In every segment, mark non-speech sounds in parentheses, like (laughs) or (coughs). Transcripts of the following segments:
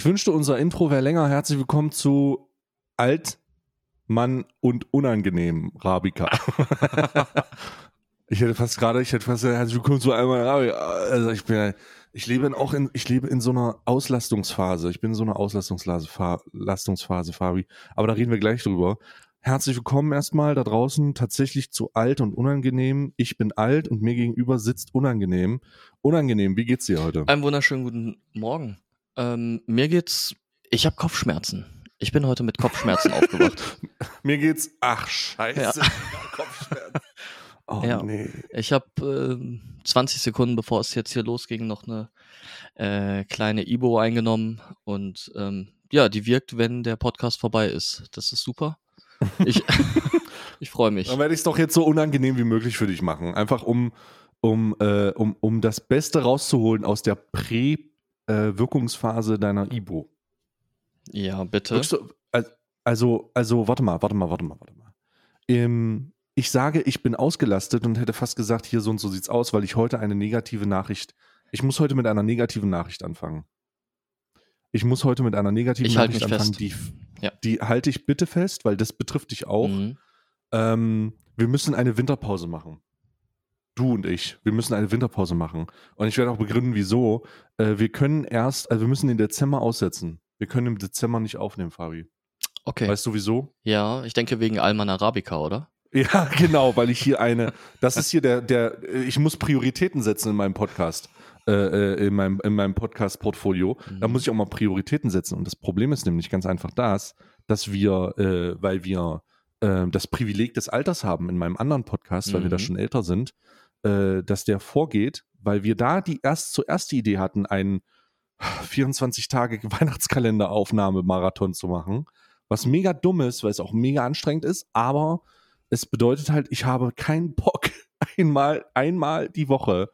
Ich wünschte, unser Intro wäre länger. Herzlich willkommen zu Alt, Mann und Unangenehm, Rabika. (laughs) ich hätte fast gerade, ich hätte fast gesagt, herzlich willkommen zu einmal Rabika. Also ich bin, ich lebe auch in, ich lebe in so einer Auslastungsphase. Ich bin in so einer Auslastungsphase, Fabi. Aber da reden wir gleich drüber. Herzlich willkommen erstmal da draußen tatsächlich zu alt und unangenehm. Ich bin alt und mir gegenüber sitzt unangenehm. Unangenehm, wie geht's dir heute? Einen wunderschönen guten Morgen. Ähm, mir geht's, ich habe Kopfschmerzen. Ich bin heute mit Kopfschmerzen (laughs) aufgewacht. Mir geht's, ach scheiße, ja. (laughs) Kopfschmerzen. Oh ja. nee. Ich habe äh, 20 Sekunden, bevor es jetzt hier losging, noch eine äh, kleine Ibo eingenommen und ähm, ja, die wirkt, wenn der Podcast vorbei ist. Das ist super. Ich, (laughs) ich freue mich. Dann werde ich es doch jetzt so unangenehm wie möglich für dich machen. Einfach um, um, äh, um, um das Beste rauszuholen aus der Prä-Wirkungsphase deiner Ibo. Ja, bitte. Du, also, also, warte mal, warte mal, warte mal, warte mal. Ähm, ich sage, ich bin ausgelastet und hätte fast gesagt, hier so und so sieht's aus, weil ich heute eine negative Nachricht, ich muss heute mit einer negativen Nachricht anfangen. Ich muss heute mit einer negativen ich Nachricht anfangen, die, ja. die halte ich bitte fest, weil das betrifft dich auch. Mhm. Ähm, wir müssen eine Winterpause machen. Du und ich, wir müssen eine Winterpause machen. Und ich werde auch begründen, wieso. Äh, wir können erst, also wir müssen den Dezember aussetzen. Wir können im Dezember nicht aufnehmen, Fabi. Okay. Weißt du wieso? Ja, ich denke wegen Alman Arabica, oder? Ja, (laughs) genau, weil ich hier eine, das ist hier der, der, ich muss Prioritäten setzen in meinem Podcast, äh, äh, in meinem, in meinem Podcast-Portfolio. Mhm. Da muss ich auch mal Prioritäten setzen. Und das Problem ist nämlich ganz einfach das, dass wir, äh, weil wir äh, das Privileg des Alters haben in meinem anderen Podcast, mhm. weil wir da mhm. schon älter sind, äh, dass der vorgeht, weil wir da die erst zuerst die Idee hatten, einen 24 Tage (laughs) Weihnachtskalenderaufnahme-Marathon zu machen, was mega dumm ist, weil es auch mega anstrengend ist, aber es bedeutet halt, ich habe keinen Bock, (laughs) einmal, einmal die Woche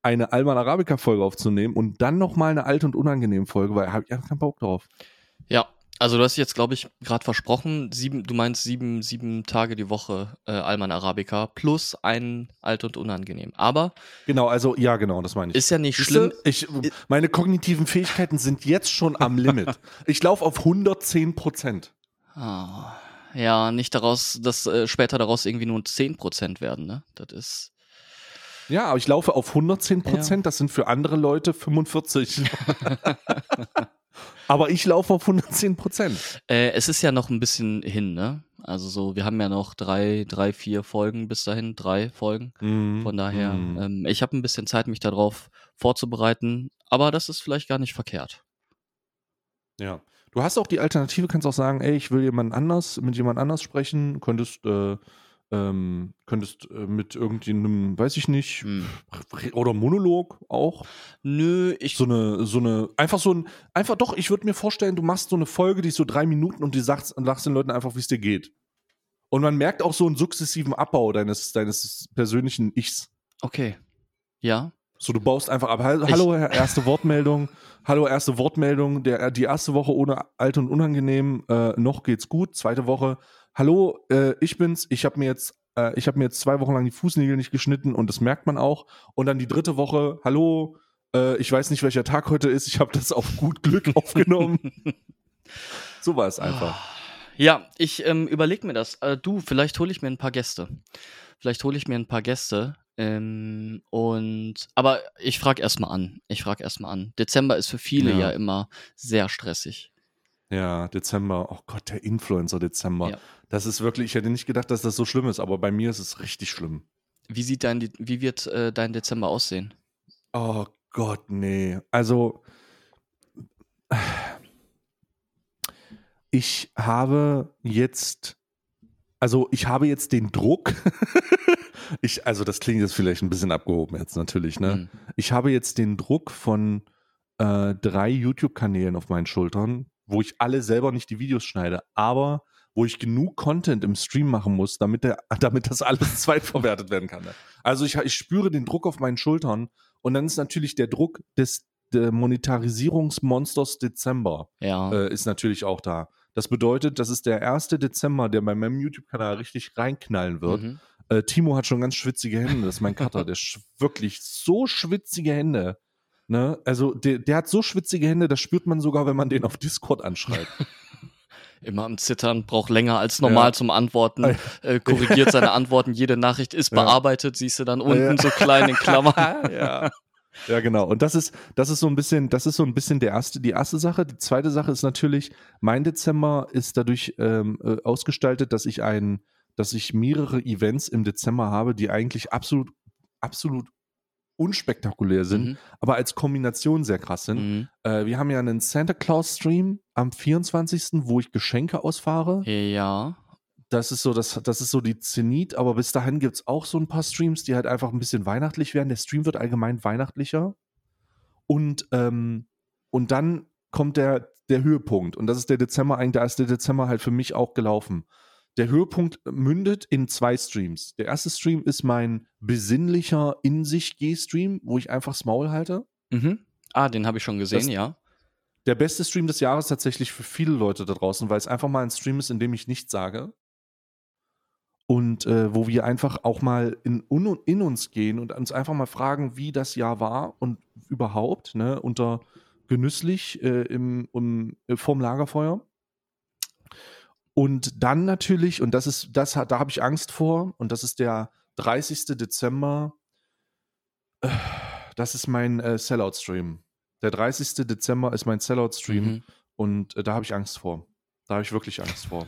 eine Alman Arabica Folge aufzunehmen und dann nochmal eine alte und unangenehme Folge, weil ich habe einfach keinen Bock drauf. Ja, also du hast jetzt, glaube ich, gerade versprochen, sieben, du meinst sieben, sieben Tage die Woche äh, Alman Arabica plus ein alt und unangenehm. Aber genau, also ja, genau, das meine ich. Ist ja nicht schlimm. Ich, meine kognitiven Fähigkeiten sind jetzt schon am Limit. ich laufe auf 110 Prozent. Oh. Ja, nicht daraus, dass äh, später daraus irgendwie nur 10% werden, ne? Das ist. Ja, aber ich laufe auf 110 Prozent, ja. das sind für andere Leute 45. (laughs) aber ich laufe auf 110 Prozent. Äh, es ist ja noch ein bisschen hin, ne? Also so, wir haben ja noch drei, drei, vier Folgen bis dahin, drei Folgen. Mm, Von daher, mm. ähm, ich habe ein bisschen Zeit, mich darauf vorzubereiten, aber das ist vielleicht gar nicht verkehrt. Ja. Du hast auch die Alternative, kannst auch sagen, ey, ich will jemand anders, mit jemand anders sprechen, könntest, äh, ähm, könntest äh, mit irgendeinem, weiß ich nicht, hm. oder Monolog auch. Nö, ich. So eine, so eine, einfach so ein, einfach doch, ich würde mir vorstellen, du machst so eine Folge, die ist so drei Minuten und die sagst, und sagst den Leuten einfach, wie es dir geht. Und man merkt auch so einen sukzessiven Abbau deines, deines persönlichen Ichs. Okay. Ja. So, du baust einfach ab. Hallo, ich, erste Wortmeldung. Hallo, erste Wortmeldung. Der, die erste Woche ohne alt und unangenehm. Äh, noch geht's gut. Zweite Woche. Hallo, äh, ich bin's. Ich habe mir jetzt, äh, ich habe mir jetzt zwei Wochen lang die Fußnägel nicht geschnitten und das merkt man auch. Und dann die dritte Woche. Hallo, äh, ich weiß nicht, welcher Tag heute ist. Ich habe das auf gut Glück (laughs) aufgenommen. (laughs) so war es einfach. Ja, ich ähm, überlege mir das. Äh, du, vielleicht hole ich mir ein paar Gäste. Vielleicht hole ich mir ein paar Gäste. Ähm, und aber ich frage erstmal an. Ich frage erstmal an. Dezember ist für viele ja. ja. immer sehr stressig. Ja, Dezember, oh Gott, der Influencer Dezember. Ja. Das ist wirklich, ich hätte nicht gedacht, dass das so schlimm ist, aber bei mir ist es richtig schlimm. Wie sieht dein, wie wird äh, dein Dezember aussehen? Oh Gott, nee. Also, ich habe jetzt, also ich habe jetzt den Druck, (laughs) ich, also das klingt jetzt vielleicht ein bisschen abgehoben jetzt natürlich, ne? Mhm. Ich habe jetzt den Druck von äh, drei YouTube-Kanälen auf meinen Schultern, wo ich alle selber nicht die Videos schneide, aber wo ich genug Content im Stream machen muss, damit, der, (laughs) damit das alles (laughs) zweitverwertet werden kann. Ne? Also ich, ich spüre den Druck auf meinen Schultern und dann ist natürlich der Druck des Monetarisierungsmonsters Dezember ja. äh, ist natürlich auch da. Das bedeutet, das ist der erste Dezember, der bei meinem YouTube-Kanal richtig reinknallen wird. Mhm. Äh, Timo hat schon ganz schwitzige Hände, das ist mein Cutter. der wirklich so schwitzige Hände. Ne? Also der, der hat so schwitzige Hände, das spürt man sogar, wenn man den auf Discord anschreibt. (laughs) Immer am Zittern, braucht länger als normal ja. zum Antworten, äh, korrigiert seine Antworten, jede Nachricht ist ja. bearbeitet, siehst du dann unten so klein in Klammern. (laughs) ja. Ja, genau. Und das ist, das ist so ein bisschen, das ist so ein bisschen der erste, die erste Sache. Die zweite Sache ist natürlich, mein Dezember ist dadurch ähm, äh, ausgestaltet, dass ich ein, dass ich mehrere Events im Dezember habe, die eigentlich absolut, absolut unspektakulär sind, mhm. aber als Kombination sehr krass sind. Mhm. Äh, wir haben ja einen Santa Claus Stream am 24., wo ich Geschenke ausfahre. Ja. Das ist so, das, das ist so die Zenit, aber bis dahin gibt es auch so ein paar Streams, die halt einfach ein bisschen weihnachtlich werden. Der Stream wird allgemein weihnachtlicher. Und, ähm, und dann kommt der, der Höhepunkt. Und das ist der Dezember, eigentlich, da ist der Dezember halt für mich auch gelaufen. Der Höhepunkt mündet in zwei Streams. Der erste Stream ist mein besinnlicher In sich Geh-Stream, wo ich einfach das Maul halte. Mhm. Ah, den habe ich schon gesehen, das, ja. Der beste Stream des Jahres tatsächlich für viele Leute da draußen, weil es einfach mal ein Stream ist, in dem ich nichts sage. Und äh, wo wir einfach auch mal in, in, uns gehen und uns einfach mal fragen, wie das Jahr war und überhaupt, ne, unter genüsslich äh, im, um, äh, vorm Lagerfeuer. Und dann natürlich, und das ist, das da habe ich Angst vor, und das ist der 30. Dezember. Äh, das ist mein äh, Sellout-Stream. Der 30. Dezember ist mein Sellout-Stream mhm. und äh, da habe ich Angst vor. Da habe ich wirklich Angst vor.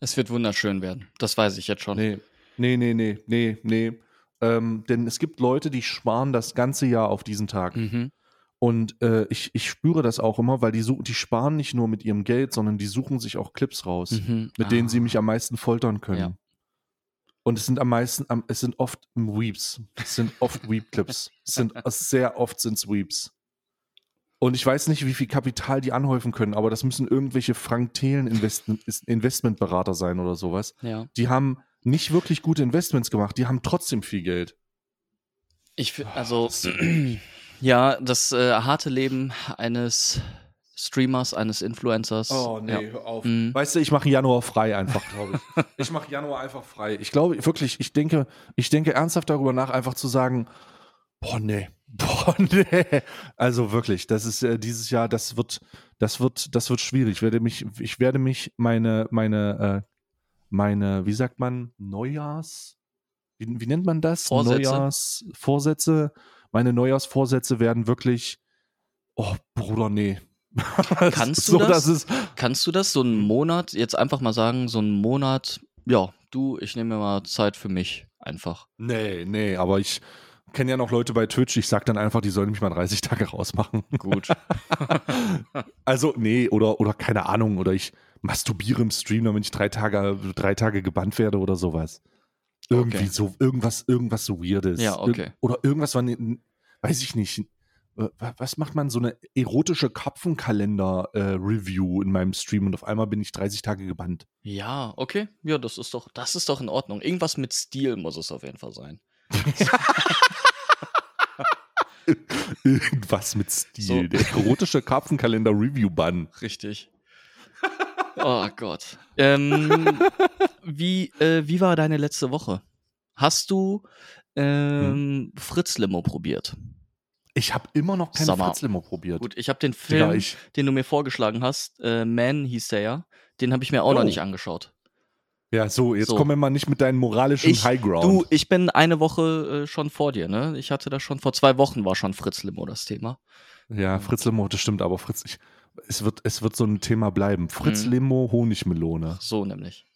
Es wird wunderschön werden. Das weiß ich jetzt schon. Nee, nee, nee, nee, nee, nee. Ähm, denn es gibt Leute, die sparen das ganze Jahr auf diesen Tag. Mhm. Und äh, ich, ich spüre das auch immer, weil die, die sparen nicht nur mit ihrem Geld, sondern die suchen sich auch Clips raus, mhm. mit ah. denen sie mich am meisten foltern können. Ja. Und es sind am meisten, am, es sind oft Weeps. Es sind oft Weep-Clips. Es sind sehr oft sind es Weeps. Und ich weiß nicht, wie viel Kapital die anhäufen können, aber das müssen irgendwelche Frank Thelen Investment, Investmentberater sein oder sowas. Ja. Die haben nicht wirklich gute Investments gemacht, die haben trotzdem viel Geld. Ich also Ja, das äh, harte Leben eines Streamers, eines Influencers. Oh, nee, ja. hör auf. Mhm. Weißt du, ich mache Januar frei einfach, glaube ich. (laughs) ich mache Januar einfach frei. Ich glaube wirklich, ich denke, ich denke ernsthaft darüber nach, einfach zu sagen, boah, nee, (laughs) boah, nee. Also wirklich, das ist äh, dieses Jahr, das wird, das wird, das wird schwierig. Ich werde mich, ich werde mich meine, meine, äh, meine, wie sagt man, Neujahrs, wie, wie nennt man das? Vorsätze. Neujahrsvorsätze meine Neujahrsvorsätze werden wirklich, oh Bruder, nee. (laughs) Kannst du so, das? das kannst du das so einen Monat, jetzt einfach mal sagen, so einen Monat, ja, du, ich nehme mir mal Zeit für mich einfach. Nee, nee, aber ich kenne ja noch Leute bei Twitch, ich sag dann einfach, die sollen mich mal 30 Tage (laughs) rausmachen. Gut. (laughs) also, nee, oder, oder keine Ahnung, oder ich masturbiere im Stream, damit ich drei Tage, drei Tage gebannt werde oder sowas. Irgendwie okay. so, irgendwas, irgendwas so Weirdes. Ja, okay. Ir oder irgendwas, wann, weiß ich nicht. Was macht man so eine erotische Kapfenkalender-Review äh, in meinem Stream und auf einmal bin ich 30 Tage gebannt? Ja, okay. Ja, das ist doch, das ist doch in Ordnung. Irgendwas mit Stil muss es auf jeden Fall sein. (laughs) Irgendwas mit Stil. So. Der erotische Karpfenkalender-Review-Bann. Richtig. Oh Gott. Ähm, wie, äh, wie war deine letzte Woche? Hast du ähm, hm. Fritz Limo probiert? Ich habe immer noch keine Fritz Limo probiert. Gut, ich habe den Film, ja, den du mir vorgeschlagen hast, äh, Man hieß der ja, den habe ich mir auch oh. noch nicht angeschaut. Ja, so, jetzt so. kommen wir mal nicht mit deinen moralischen ich, Highground. Du, ich bin eine Woche äh, schon vor dir, ne? Ich hatte das schon, vor zwei Wochen war schon Fritz Limo das Thema. Ja, Fritz Limo, das stimmt, aber Fritz, ich, es, wird, es wird so ein Thema bleiben. Fritz mhm. Limo, Honigmelone. So nämlich.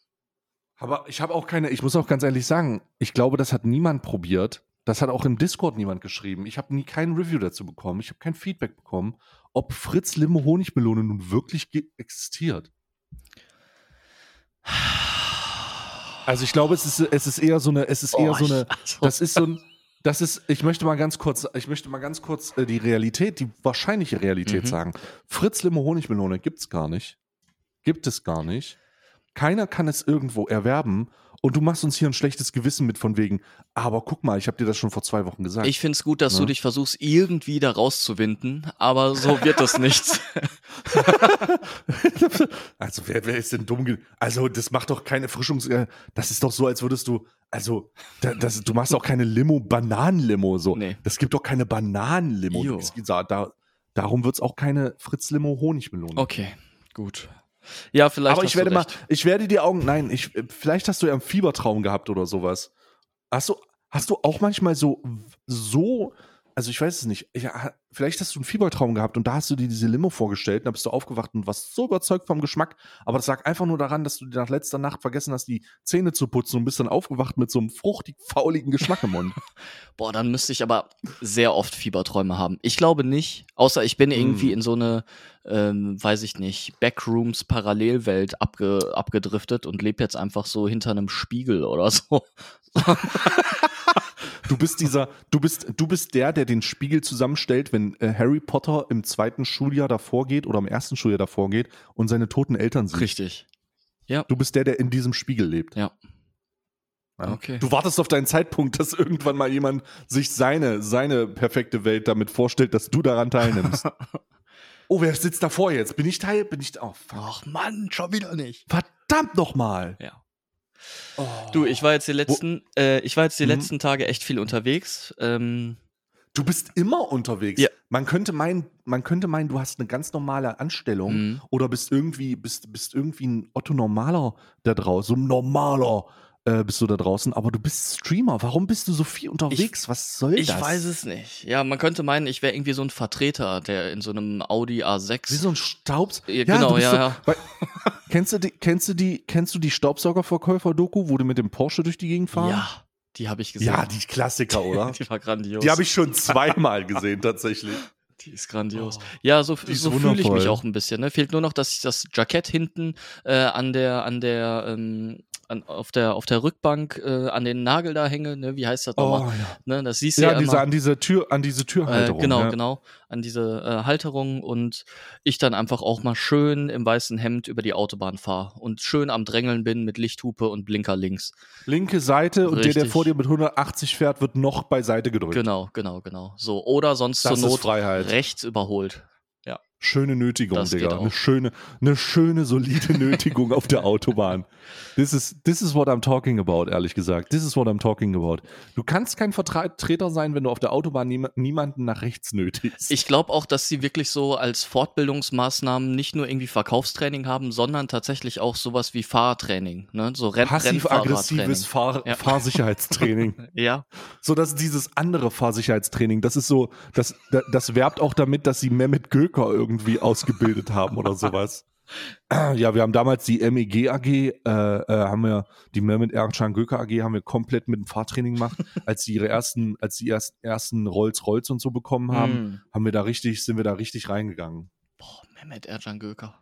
Aber ich habe auch keine, ich muss auch ganz ehrlich sagen, ich glaube, das hat niemand probiert. Das hat auch im Discord niemand geschrieben. Ich habe nie kein Review dazu bekommen. Ich habe kein Feedback bekommen, ob Fritz Limo Honigmelone nun wirklich existiert. Also ich glaube, es ist, es ist eher so eine, es ist eher oh, so eine, also das ist so ein, das ist, ich möchte mal ganz kurz, ich möchte mal ganz kurz äh, die Realität, die wahrscheinliche Realität mhm. sagen. Fritz Limo Honigmelone gibt es gar nicht. Gibt es gar nicht. Keiner kann es irgendwo erwerben und du machst uns hier ein schlechtes Gewissen mit von wegen, aber guck mal, ich habe dir das schon vor zwei Wochen gesagt. Ich finde es gut, dass ne? du dich versuchst, irgendwie da rauszuwinden, aber so wird das nichts. (laughs) also wer, wer ist denn dumm? Also das macht doch keine Erfrischungs... Äh, das ist doch so, als würdest du also, da, das, du machst auch keine Limo, Bananenlimo so. Nee. Das gibt doch keine Bananenlimo. Da, darum wird es auch keine Fritz-Limo Honigmelone. Okay, gut. Ja, vielleicht. Aber ich werde mal, ich werde die Augen, nein, ich, vielleicht hast du ja einen Fiebertraum gehabt oder sowas. Hast du, hast du auch manchmal so, so, also ich weiß es nicht, ja, vielleicht hast du einen Fiebertraum gehabt und da hast du dir diese Limo vorgestellt und dann bist du aufgewacht und warst so überzeugt vom Geschmack, aber das lag einfach nur daran, dass du dir nach letzter Nacht vergessen hast, die Zähne zu putzen und bist dann aufgewacht mit so einem fruchtig fauligen Geschmack im Mund. (laughs) Boah, dann müsste ich aber sehr oft Fieberträume haben. Ich glaube nicht, außer ich bin irgendwie Hm. in so eine, ähm, weiß ich nicht, Backrooms-Parallelwelt abge abgedriftet und lebe jetzt einfach so hinter einem Spiegel oder so. (laughs) (laughs) Du bist dieser, du bist, du bist der, der den Spiegel zusammenstellt, wenn äh, Harry Potter im zweiten Schuljahr davor geht oder im ersten Schuljahr davor geht und seine toten Eltern sieht. Richtig. Ja. Du bist der, der in diesem Spiegel lebt. Ja. Ja. Okay. Du wartest auf deinen Zeitpunkt, dass irgendwann mal jemand sich seine, seine perfekte Welt damit vorstellt, dass du daran teilnimmst. (laughs) oh, wer sitzt davor jetzt? Bin ich Teil? Bin ich. Oh, fuck. Ach Mann, schon wieder nicht. verdammt nochmal. Ja. Oh. Du, ich war jetzt die letzten, äh, ich war jetzt die Mhm. letzten Tage echt viel unterwegs. Ähm, Du bist immer unterwegs. Ja. Man könnte meinen, man könnte meinen, du hast eine ganz normale Anstellung Mhm. oder bist irgendwie, bist, bist irgendwie ein Otto Normaler da draußen, so ein normaler äh, bist du da draußen, aber du bist Streamer. Warum bist du so viel unterwegs? Was soll ich das? weiß es nicht. Ja, man könnte meinen, ich wäre irgendwie so ein Vertreter, der in so einem Audi A6. Wie so ein Staubs. Ja, genau, du ja, so, ja. Weil, kennst du die, kennst du die, kennst du die Staubsaugerverkäufer-Doku, wo die mit dem Porsche durch die Gegend fahren? ja, die habe ich gesehen. Ja, die Klassiker, oder? (laughs) die war grandios. die habe ich schon zweimal gesehen, tatsächlich. (laughs) Die ist grandios. Oh, ja, so, so fühle ich mich auch ein bisschen. Ne? Fehlt nur noch, dass ich das Jackett hinten äh, an der, an der, ähm, an, auf der, auf der Rückbank äh, an den Nagel da hänge. Ne? Wie heißt das Oh, nochmal? ja. Ne? Das siehst du Ja, ja, diese, immer. an diese Tür, an diese Äh, Türhalterung. genau, ja. genau, an diese äh, Halterung und ich dann einfach auch mal schön im weißen Hemd über die Autobahn fahre und schön am Drängeln bin mit Lichthupe und Blinker links. Linke Seite und der, der Richtig. vor dir mit 180 fährt, wird noch beiseite gedrückt. Genau, genau, genau. So, oder sonst Das zur Not rechts überholt. Schöne Nötigung, Das Digga. Eine schöne, eine schöne, solide Nötigung auf der Autobahn. This is, this is what I'm talking about, ehrlich gesagt. This is what I'm talking about. Du kannst kein Vertreter sein, wenn du auf der Autobahn niema- niemanden nach rechts nötigst. Ich glaube auch, dass sie wirklich so als Fortbildungsmaßnahmen nicht nur irgendwie Verkaufstraining haben, sondern tatsächlich auch sowas wie Fahrtraining. Ne? So Renn Passiv-aggressives Fahr Ja. Fahrsicherheitstraining. (laughs) Ja, So, dass dieses andere Fahrsicherheitstraining, das ist so, das, das, das werbt auch damit, dass sie Mehmet Göker irgendwie ausgebildet haben oder sowas. Ja, wir haben damals die MEG AG, äh, äh, haben wir, die Mehmet Ercan Göker AG haben wir komplett mit dem Fahrtraining gemacht. (laughs) als sie ihre ersten, als sie erst, ersten Rolls-Royce und so bekommen haben, Hm. haben wir da richtig, sind wir da richtig reingegangen. Boah, Mehmet Ercan Göker.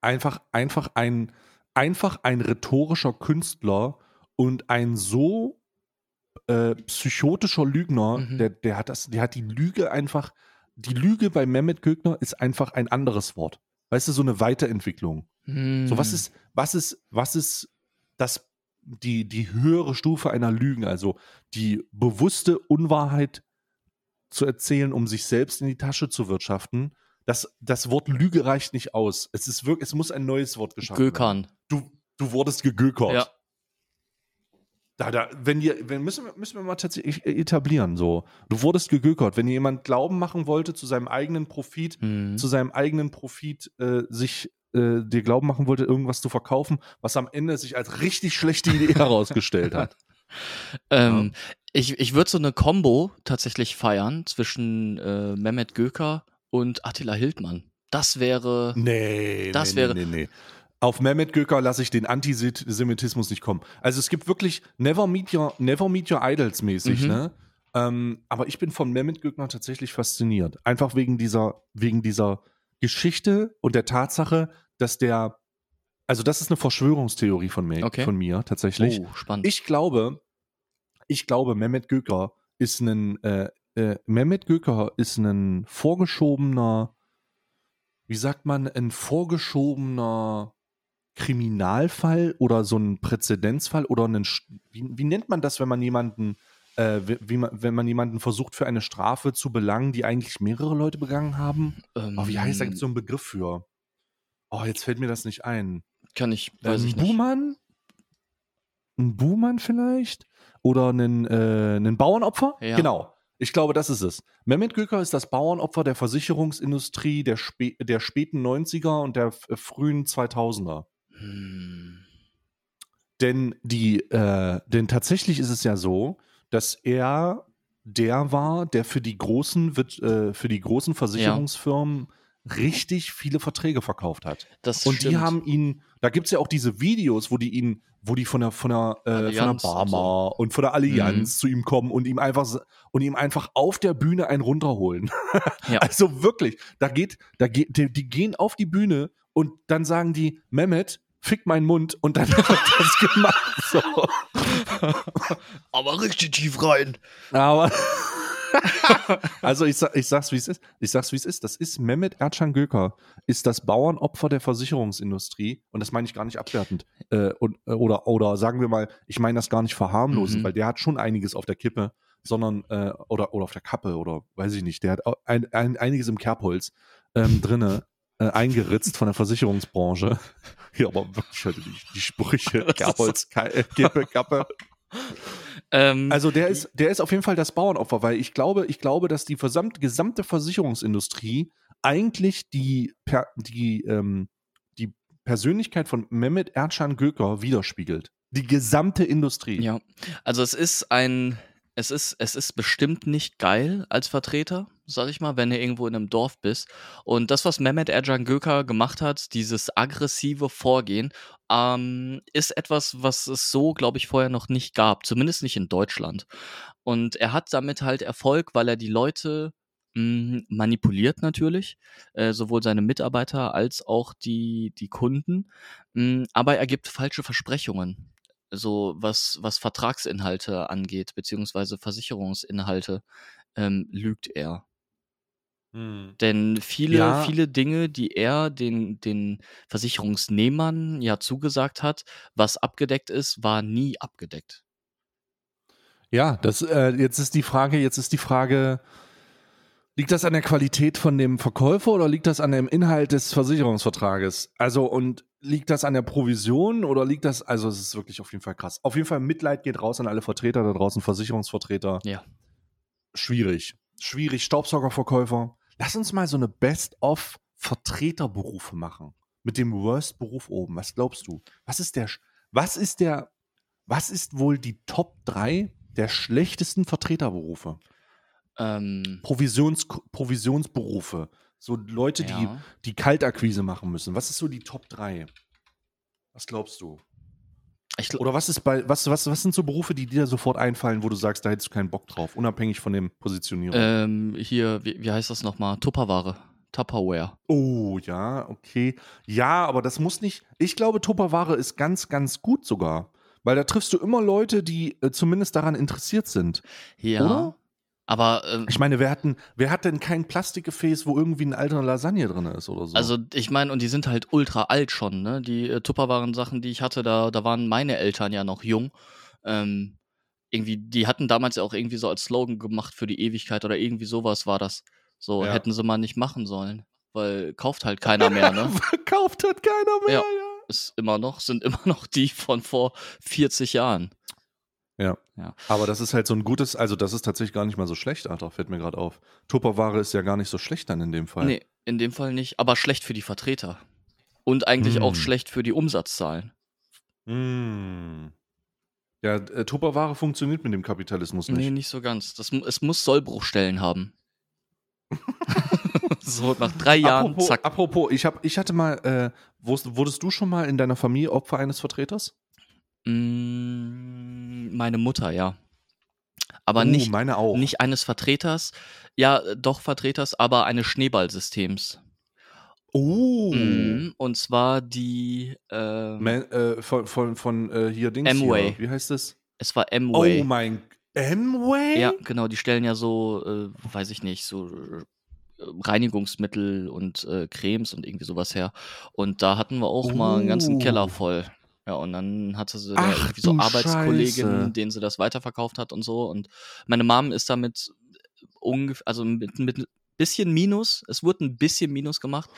Einfach, einfach ein, einfach ein rhetorischer Künstler und ein so äh, psychotischer Lügner, Mhm. der, der hat das, der hat die Lüge einfach, die Lüge bei Mehmet Gökner ist einfach ein anderes Wort. Weißt du, so eine Weiterentwicklung. So, was Hm. ist, was ist, was ist das, die, die höhere Stufe einer Lügen, also die bewusste Unwahrheit zu erzählen, um sich selbst in die Tasche zu wirtschaften. Das, das Wort Lüge reicht nicht aus. Es ist wirklich, es muss ein neues Wort geschaffen werden. Gökern. Du, du wurdest gegökert. Ja. Da, da, wenn dir, wenn, müssen, wir, müssen wir mal tatsächlich etablieren, so. Du wurdest gegökert. Wenn jemand Glauben machen wollte zu seinem eigenen Profit, Hm. zu seinem eigenen Profit äh, sich äh, dir glauben machen wollte, irgendwas zu verkaufen, was am Ende sich als richtig schlechte Idee (laughs) herausgestellt hat. Ähm, Ich, ich würde so eine Combo tatsächlich feiern zwischen äh, Mehmet Göker und Attila Hildmann. Das wäre. Nee, Das nee, wäre- nee, nee, nee. Auf Mehmet Göker lasse ich den Antisemitismus nicht kommen. Also es gibt wirklich Never Meet Your, Never Meet Your Idols mäßig, Mhm. ne? Ähm, aber ich bin von Mehmet Gökner tatsächlich fasziniert. Einfach wegen dieser, wegen dieser Geschichte und der Tatsache, dass der, also das ist eine Verschwörungstheorie von mir, Okay. von mir tatsächlich. Oh, spannend. Ich glaube, ich glaube, Mehmet Göker ist ein, äh, äh, Mehmet Göker ist ein vorgeschobener, wie sagt man, ein vorgeschobener Kriminalfall oder so ein Präzedenzfall oder einen, wie, wie nennt man das, wenn man jemanden, äh, wie, man, wenn man jemanden versucht für eine Strafe zu belangen, die eigentlich mehrere Leute begangen haben? ähm, Oh, wie heißt da gibt so einen Begriff für? Oh, jetzt fällt mir das nicht ein. Kann ich, weiß Ähm, ich nicht. Buhmann? ein Buhmann vielleicht? Oder ein, äh, ein Bauernopfer? Ja. Genau. Ich glaube, das ist es. Mehmet Göker ist das Bauernopfer der Versicherungsindustrie der, spä der späten 90er und der frühen 2000er. Hm. Denn die, äh, denn tatsächlich ist es ja so, dass er der war, der für die großen, wird, äh, für die großen Versicherungsfirmen richtig viele Verträge verkauft hat. Das Und stimmt. die haben ihn, da gibt es ja auch diese Videos, wo die ihn, wo die von der, von der, äh, von der Allianz und Barmer so. und von der Allianz zu ihm kommen und ihm einfach und ihm einfach auf der Bühne einen runterholen. (laughs) Ja. Also wirklich, da geht, da geht, die, die gehen auf die Bühne und dann sagen die, Mehmet, fick meinen Mund und dann (laughs) wird das gemacht. So. Aber richtig tief rein. Aber (laughs) also ich, ich sag's wie es ist. Ich sag's wie es ist. Das ist Mehmet Ercan Göker, ist das Bauernopfer der Versicherungsindustrie und das meine ich gar nicht abwertend. Äh, und, äh, oder, oder sagen wir mal, ich meine das gar nicht verharmlosend, Mhm. weil der hat schon einiges auf der Kippe, sondern äh, oder, oder auf der Kappe oder weiß ich nicht. Der hat ein, ein, einiges im Kerbholz ähm, drinne. Äh, eingeritzt von der Versicherungsbranche. (laughs) Ja, aber wirklich heute die, die Sprüche. (laughs) Kerbholz, Ke- äh, Kappe. Ähm, Also der ist, der ist auf jeden Fall das Bauernopfer, weil ich glaube, ich glaube, dass die gesamte Versicherungsindustrie eigentlich die, die, ähm, die Persönlichkeit von Mehmet Ercan Göker widerspiegelt. Die gesamte Industrie. Ja, also es ist ein, es ist, es ist bestimmt nicht geil als Vertreter, sag ich mal, wenn du irgendwo in einem Dorf bist. Und das, was Mehmet Ercan Göker gemacht hat, dieses aggressive Vorgehen, ähm, ist etwas, was es so, glaube ich, vorher noch nicht gab, zumindest nicht in Deutschland. Und er hat damit halt Erfolg, weil er die Leute mh, manipuliert natürlich, äh, sowohl seine Mitarbeiter als auch die, die Kunden. Mh, aber er gibt falsche Versprechungen so was, was Vertragsinhalte angeht, beziehungsweise Versicherungsinhalte, ähm, lügt er. Hm. Denn viele, Ja. viele Dinge, die er den, den Versicherungsnehmern ja zugesagt hat, was abgedeckt ist, war nie abgedeckt. Ja, das, äh, jetzt ist die Frage, jetzt ist die Frage, liegt das an der Qualität von dem Verkäufer oder liegt das an dem Inhalt des Versicherungsvertrages? Also, und liegt das an der Provision oder liegt das, also es ist wirklich auf jeden Fall krass. Auf jeden Fall Mitleid geht raus an alle Vertreter da draußen, Versicherungsvertreter. Ja. Schwierig. Schwierig. Staubsaugerverkäufer. Lass uns mal so eine Best-of Vertreterberufe machen. Mit dem Worst-Beruf oben. Was glaubst du? Was ist der, was ist der, was ist wohl die Top 3 der schlechtesten Vertreterberufe? Ähm, Provisions, Provisionsberufe. So Leute, die, ja. die Kaltakquise machen müssen. Was ist so die Top 3? Was glaubst du? Oder was ist bei, was, was, was sind so Berufe, die dir sofort einfallen, wo du sagst, da hättest du keinen Bock drauf, unabhängig von dem Positionierung? ähm, hier, wie, wie heißt das nochmal? Tupperware. Tupperware. Oh, ja, okay. Ja, aber das muss nicht. Ich glaube, Tupperware ist ganz, ganz gut sogar. Weil da triffst du immer Leute, die äh, zumindest daran interessiert sind. Ja. Oder? Aber ähm, Ich meine, wer hat, denn, wer hat denn kein Plastikgefäß, wo irgendwie eine alte Lasagne drin ist oder so? Also ich meine, und die sind halt ultra alt schon, ne? Die äh, Tupperwaren-Sachen, die ich hatte, da, da waren meine Eltern ja noch jung. Ähm, irgendwie, die hatten damals ja auch irgendwie so als Slogan gemacht für die Ewigkeit oder irgendwie sowas war das. So Ja. hätten sie mal nicht machen sollen. Weil kauft halt keiner mehr, ne? (laughs) Verkauft hat keiner mehr. Ja. Ja. Ist immer noch, sind (laughs) immer noch die von vor 40 Jahren. Ja. Ja. Aber das ist halt so ein gutes, also das ist tatsächlich gar nicht mal so schlecht, Alter, fällt mir gerade auf. Tupperware ist ja gar nicht so schlecht dann in dem Fall. Nee, in dem Fall nicht, aber schlecht für die Vertreter. Und eigentlich auch Hm. schlecht für die Umsatzzahlen. Mm. Ja, äh, Tupperware funktioniert mit dem Kapitalismus nicht. Nee, nicht so ganz. Das, es muss Sollbruchstellen haben. (laughs) so, nach drei Jahren, apropos, zack. apropos, ich, hab, ich hatte mal, äh, wurdest du schon mal in deiner Familie Opfer eines Vertreters? Mm, meine Mutter, ja. Aber oh, nicht, nicht eines Vertreters, ja, doch Vertreters, aber eines Schneeballsystems. oh. Mm, und zwar die, äh, Man, äh, von von, von äh, hier Dings Amway. Hier. Wie heißt es? es war Amway. Oh mein Amway? Ja, genau, die stellen ja so, äh, weiß ich nicht, so äh, Reinigungsmittel und äh, Cremes und irgendwie sowas her. Und da hatten wir auch mal einen ganzen Oh. Keller voll. Ja, und dann hatte sie da Ach, irgendwie so Arbeitskolleginnen, denen sie das weiterverkauft hat und so. Und meine Mom ist damit ungefähr, also mit, mit ein bisschen Minus, es wurde ein bisschen Minus gemacht,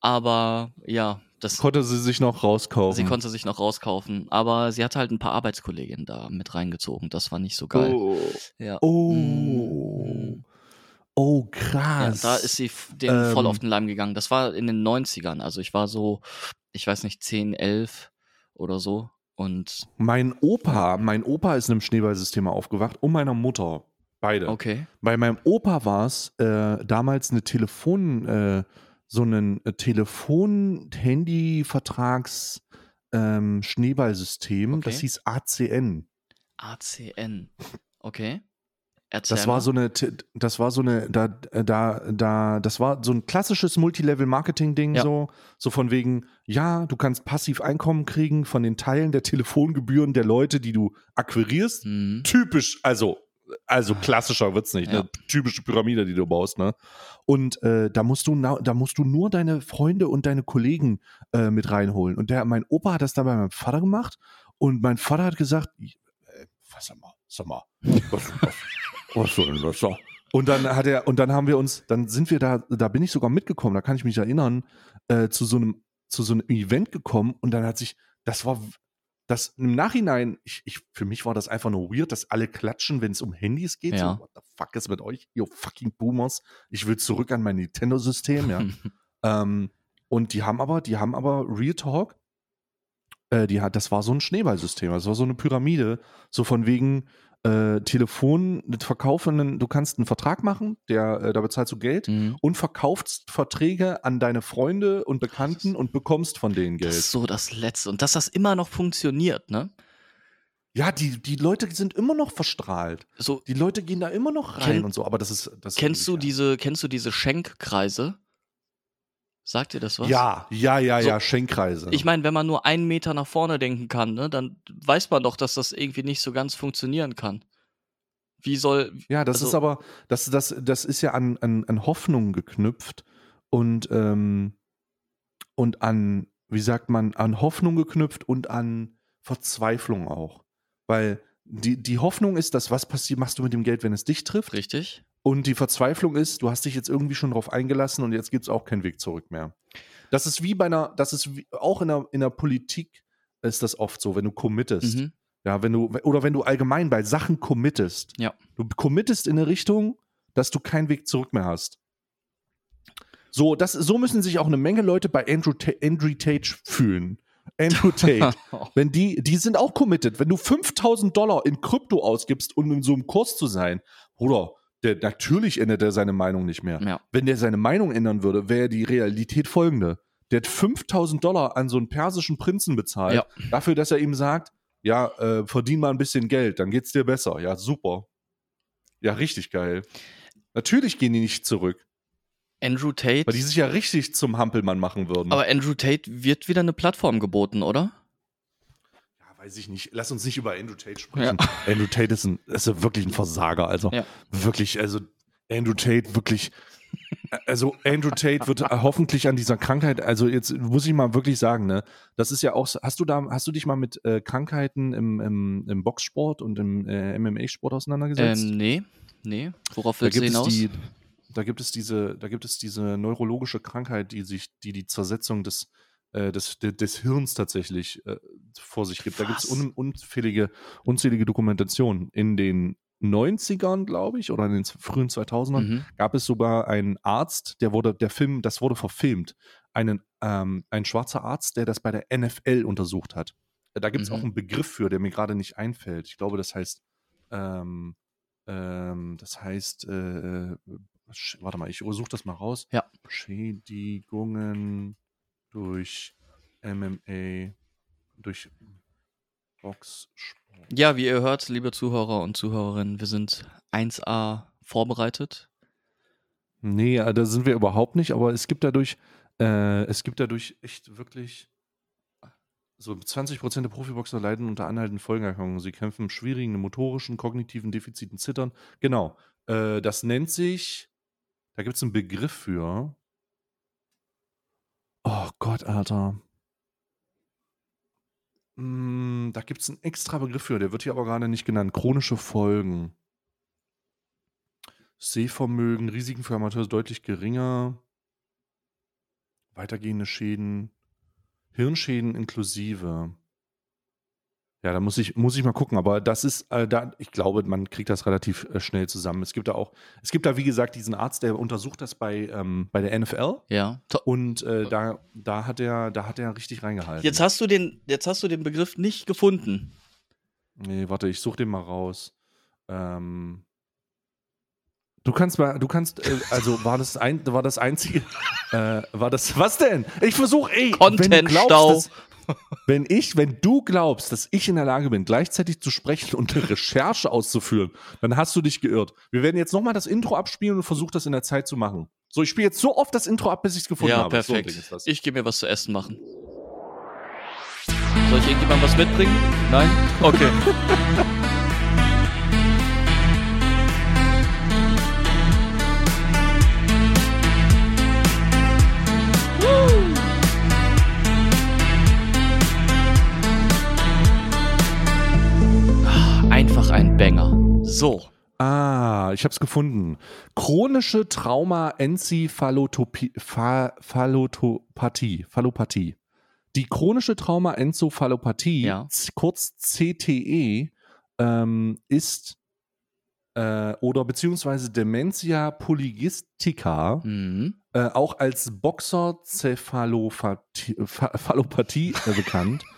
aber ja, das konnte sie sich noch rauskaufen. Sie konnte sich noch rauskaufen, aber sie hatte halt ein paar Arbeitskolleginnen da mit reingezogen. Das war nicht so geil. Oh. Ja. Oh. Mhm. Oh, Ja, krass. da ist sie f- denen voll Ähm. auf den Leim gegangen. Das war in den 90ern. Also ich war so, ich weiß nicht, 10, 11 oder so. Und Mein Opa, mein Opa ist in einem Schneeballsystem aufgewacht und meiner Mutter. Beide. okay. Bei meinem Opa war es äh, damals eine Telefon, äh, so ein äh, Telefon-Handy-Vertrags- ähm, Schneeballsystem, Okay. das hieß ACN. ACN. Okay. Erzähl Das war so eine, das war so eine, da, da, da, das war so ein klassisches Multilevel-Marketing-Ding, Ja. so, so von wegen, ja, du kannst passiv Einkommen kriegen von den Teilen der Telefongebühren der Leute, die du akquirierst. Mhm. Typisch, also, also klassischer wird's nicht, Ja. ne? Typische Pyramide, die du baust, ne? Und äh, da musst du, da musst du nur deine Freunde und deine Kollegen äh, mit reinholen. Und der, mein Opa hat das dann bei meinem Vater gemacht und mein Vater hat gesagt, äh, was mal, sag mal, (laughs) was, was, was soll denn das da? Und dann hat er, und dann haben wir uns, dann sind wir da, da bin ich sogar mitgekommen, da kann ich mich erinnern, äh, zu so einem, zu so einem Event gekommen und dann hat sich, das war, das im Nachhinein, ich, ich, für mich war das einfach nur weird, dass alle klatschen, wenn es um Handys geht. Ja. So, what the fuck ist mit euch? Yo, fucking Boomers. Ich will zurück an mein Nintendo-System, ja. (laughs) ähm, und die haben aber, die haben aber Real Talk, äh, die hat, das war so ein Schneeballsystem, das war so eine Pyramide, so von wegen äh, Telefon, verkaufen, du kannst einen Vertrag machen, der, äh, da bezahlst du Geld Mhm. und verkaufst Verträge an deine Freunde und Bekannten und bekommst von denen Das Geld. ist so das Letzte. Und dass das immer noch funktioniert, ne? Ja, die, die Leute sind immer noch verstrahlt. So, Die Leute gehen da immer noch rein Kenn- und so, aber das ist. Das kennst du ja. diese, kennst du diese Schenkkreise? Sagt dir das was? Ja, ja, ja, So, ja, Schenkkreise. Ich meine, wenn man nur einen Meter nach vorne denken kann, ne, dann weiß man doch, dass das irgendwie nicht so ganz funktionieren kann. Wie soll. ja, das also- ist aber, das, das, das ist ja an, an, an Hoffnung geknüpft und, ähm, und an, wie sagt man, an Hoffnung geknüpft und an Verzweiflung auch. Weil die, die Hoffnung ist, dass was passiert, machst du mit dem Geld, wenn es dich trifft? Richtig? Und die Verzweiflung ist, du hast dich jetzt irgendwie schon drauf eingelassen und jetzt gibt es auch keinen Weg zurück mehr. Das ist wie bei einer, das ist wie, auch in der, in der Politik ist das oft so, wenn du committest. Mhm. Ja, wenn du, oder wenn du allgemein bei Sachen committest. Ja. Du committest in eine Richtung, dass du keinen Weg zurück mehr hast. So, das, so müssen sich auch eine Menge Leute bei Andrew, Ta Andrew Tate fühlen. Andrew Tate. (laughs) Wenn die, die sind auch committed. Wenn du 5000 Dollar in Krypto ausgibst, um in so einem Kurs zu sein, Bruder, der, natürlich ändert er seine Meinung nicht mehr. ja. Wenn der seine Meinung ändern würde, wäre die Realität folgende. Der hat 5000 Dollar an so einen persischen Prinzen bezahlt, Ja. dafür, dass er ihm sagt, ja, äh, verdien mal ein bisschen Geld, dann geht's dir besser. Ja, super. Ja, richtig geil. Natürlich gehen die nicht zurück, Andrew Tate. weil die sich ja richtig zum Hampelmann machen würden. aber Andrew Tate wird wieder eine Plattform geboten, oder? Ja, weiß ich nicht. Lass uns nicht über Andrew Tate sprechen. (laughs) Andrew Tate ist, ein, ist ja wirklich ein Versager. Also Ja. wirklich, also Andrew Tate wirklich. (laughs) Also Andrew Tate wird hoffentlich an dieser Krankheit, also jetzt muss ich mal wirklich sagen, ne, das ist ja auch, so- hast du da, hast du dich mal mit äh, Krankheiten im, im, im Boxsport und im äh, MMA-Sport auseinandergesetzt? Ähm, nee. Nee. Worauf willst du hinaus? die, da gibt es diese, da gibt es diese neurologische Krankheit, die sich, die die Zersetzung des, äh, des, de- des Hirns tatsächlich äh, vor sich gibt. Da gibt es Was? un, unzählige, unzählige Dokumentationen. In den 90ern, glaube ich, oder in den frühen 2000ern Mhm. gab es sogar einen Arzt, der wurde, der Film, das wurde verfilmt. Einen, ähm, ein schwarzer Arzt, der das bei der NFL untersucht hat. Da gibt es Mhm. auch einen Begriff für, der mir gerade nicht einfällt. Ich glaube, das heißt, ähm, ähm, das heißt, äh, äh, warte mal, ich suche das mal raus. Ja. Schädigungen durch MMA, durch Boxsport. Ja, wie ihr hört, liebe Zuhörer und Zuhörerinnen, wir sind 1A vorbereitet. Nee, äh, da sind wir überhaupt nicht, aber es gibt dadurch, äh, es gibt dadurch echt wirklich so 20% der Profiboxer leiden unter anhaltenden Folgeerkrankungen. Sie kämpfen mit schwierigen motorischen, kognitiven Defiziten, Zittern. Genau. Äh, das nennt sich, da gibt es einen Begriff für. Oh Gott, Alter. Mm, da gibt es einen extra Begriff für, der wird hier aber gerade nicht genannt. Chronische Folgen. Sehvermögen, Risiken für Amateure deutlich geringer. Weitergehende Schäden. Hirnschäden inklusive. Ja, da muss ich, muss ich mal gucken, aber das ist, äh, da, ich glaube, man kriegt das relativ äh, schnell zusammen. Es gibt da auch, es gibt da, wie gesagt, diesen Arzt, der untersucht das bei, ähm, bei der NFL. Ja. Und äh, da, da hat er, da hat er richtig reingehalten. Jetzt hast du den, jetzt hast du den Begriff nicht gefunden. Nee, warte, ich suche den mal raus. Ähm, du kannst mal, du kannst, äh, also war das ein, war das einzige, (laughs) äh, war das, was denn? Ich versuche, ey, Content-Stau. Wenn ich, wenn du glaubst, dass ich in der Lage bin, gleichzeitig zu sprechen und eine Recherche auszuführen, dann hast du dich geirrt. Wir werden jetzt nochmal das Intro abspielen und versuchen das in der Zeit zu machen. So, ich spiele jetzt so oft das Intro ab, bis ich es gefunden ja, habe. Ja, perfekt. So ich gehe mir was zu essen machen. Soll ich irgendjemand was mitbringen? Nein? Okay. (laughs) So. Ah, ich habe es gefunden. Chronische Trauma-Enzephalopathie. Phallopathie. Die chronische Trauma-Enzephalopathie, ja. kurz CTE, ähm, ist äh, oder beziehungsweise Dementia polygistica, mhm. äh, auch als Boxercephalopathie äh, bekannt. (laughs)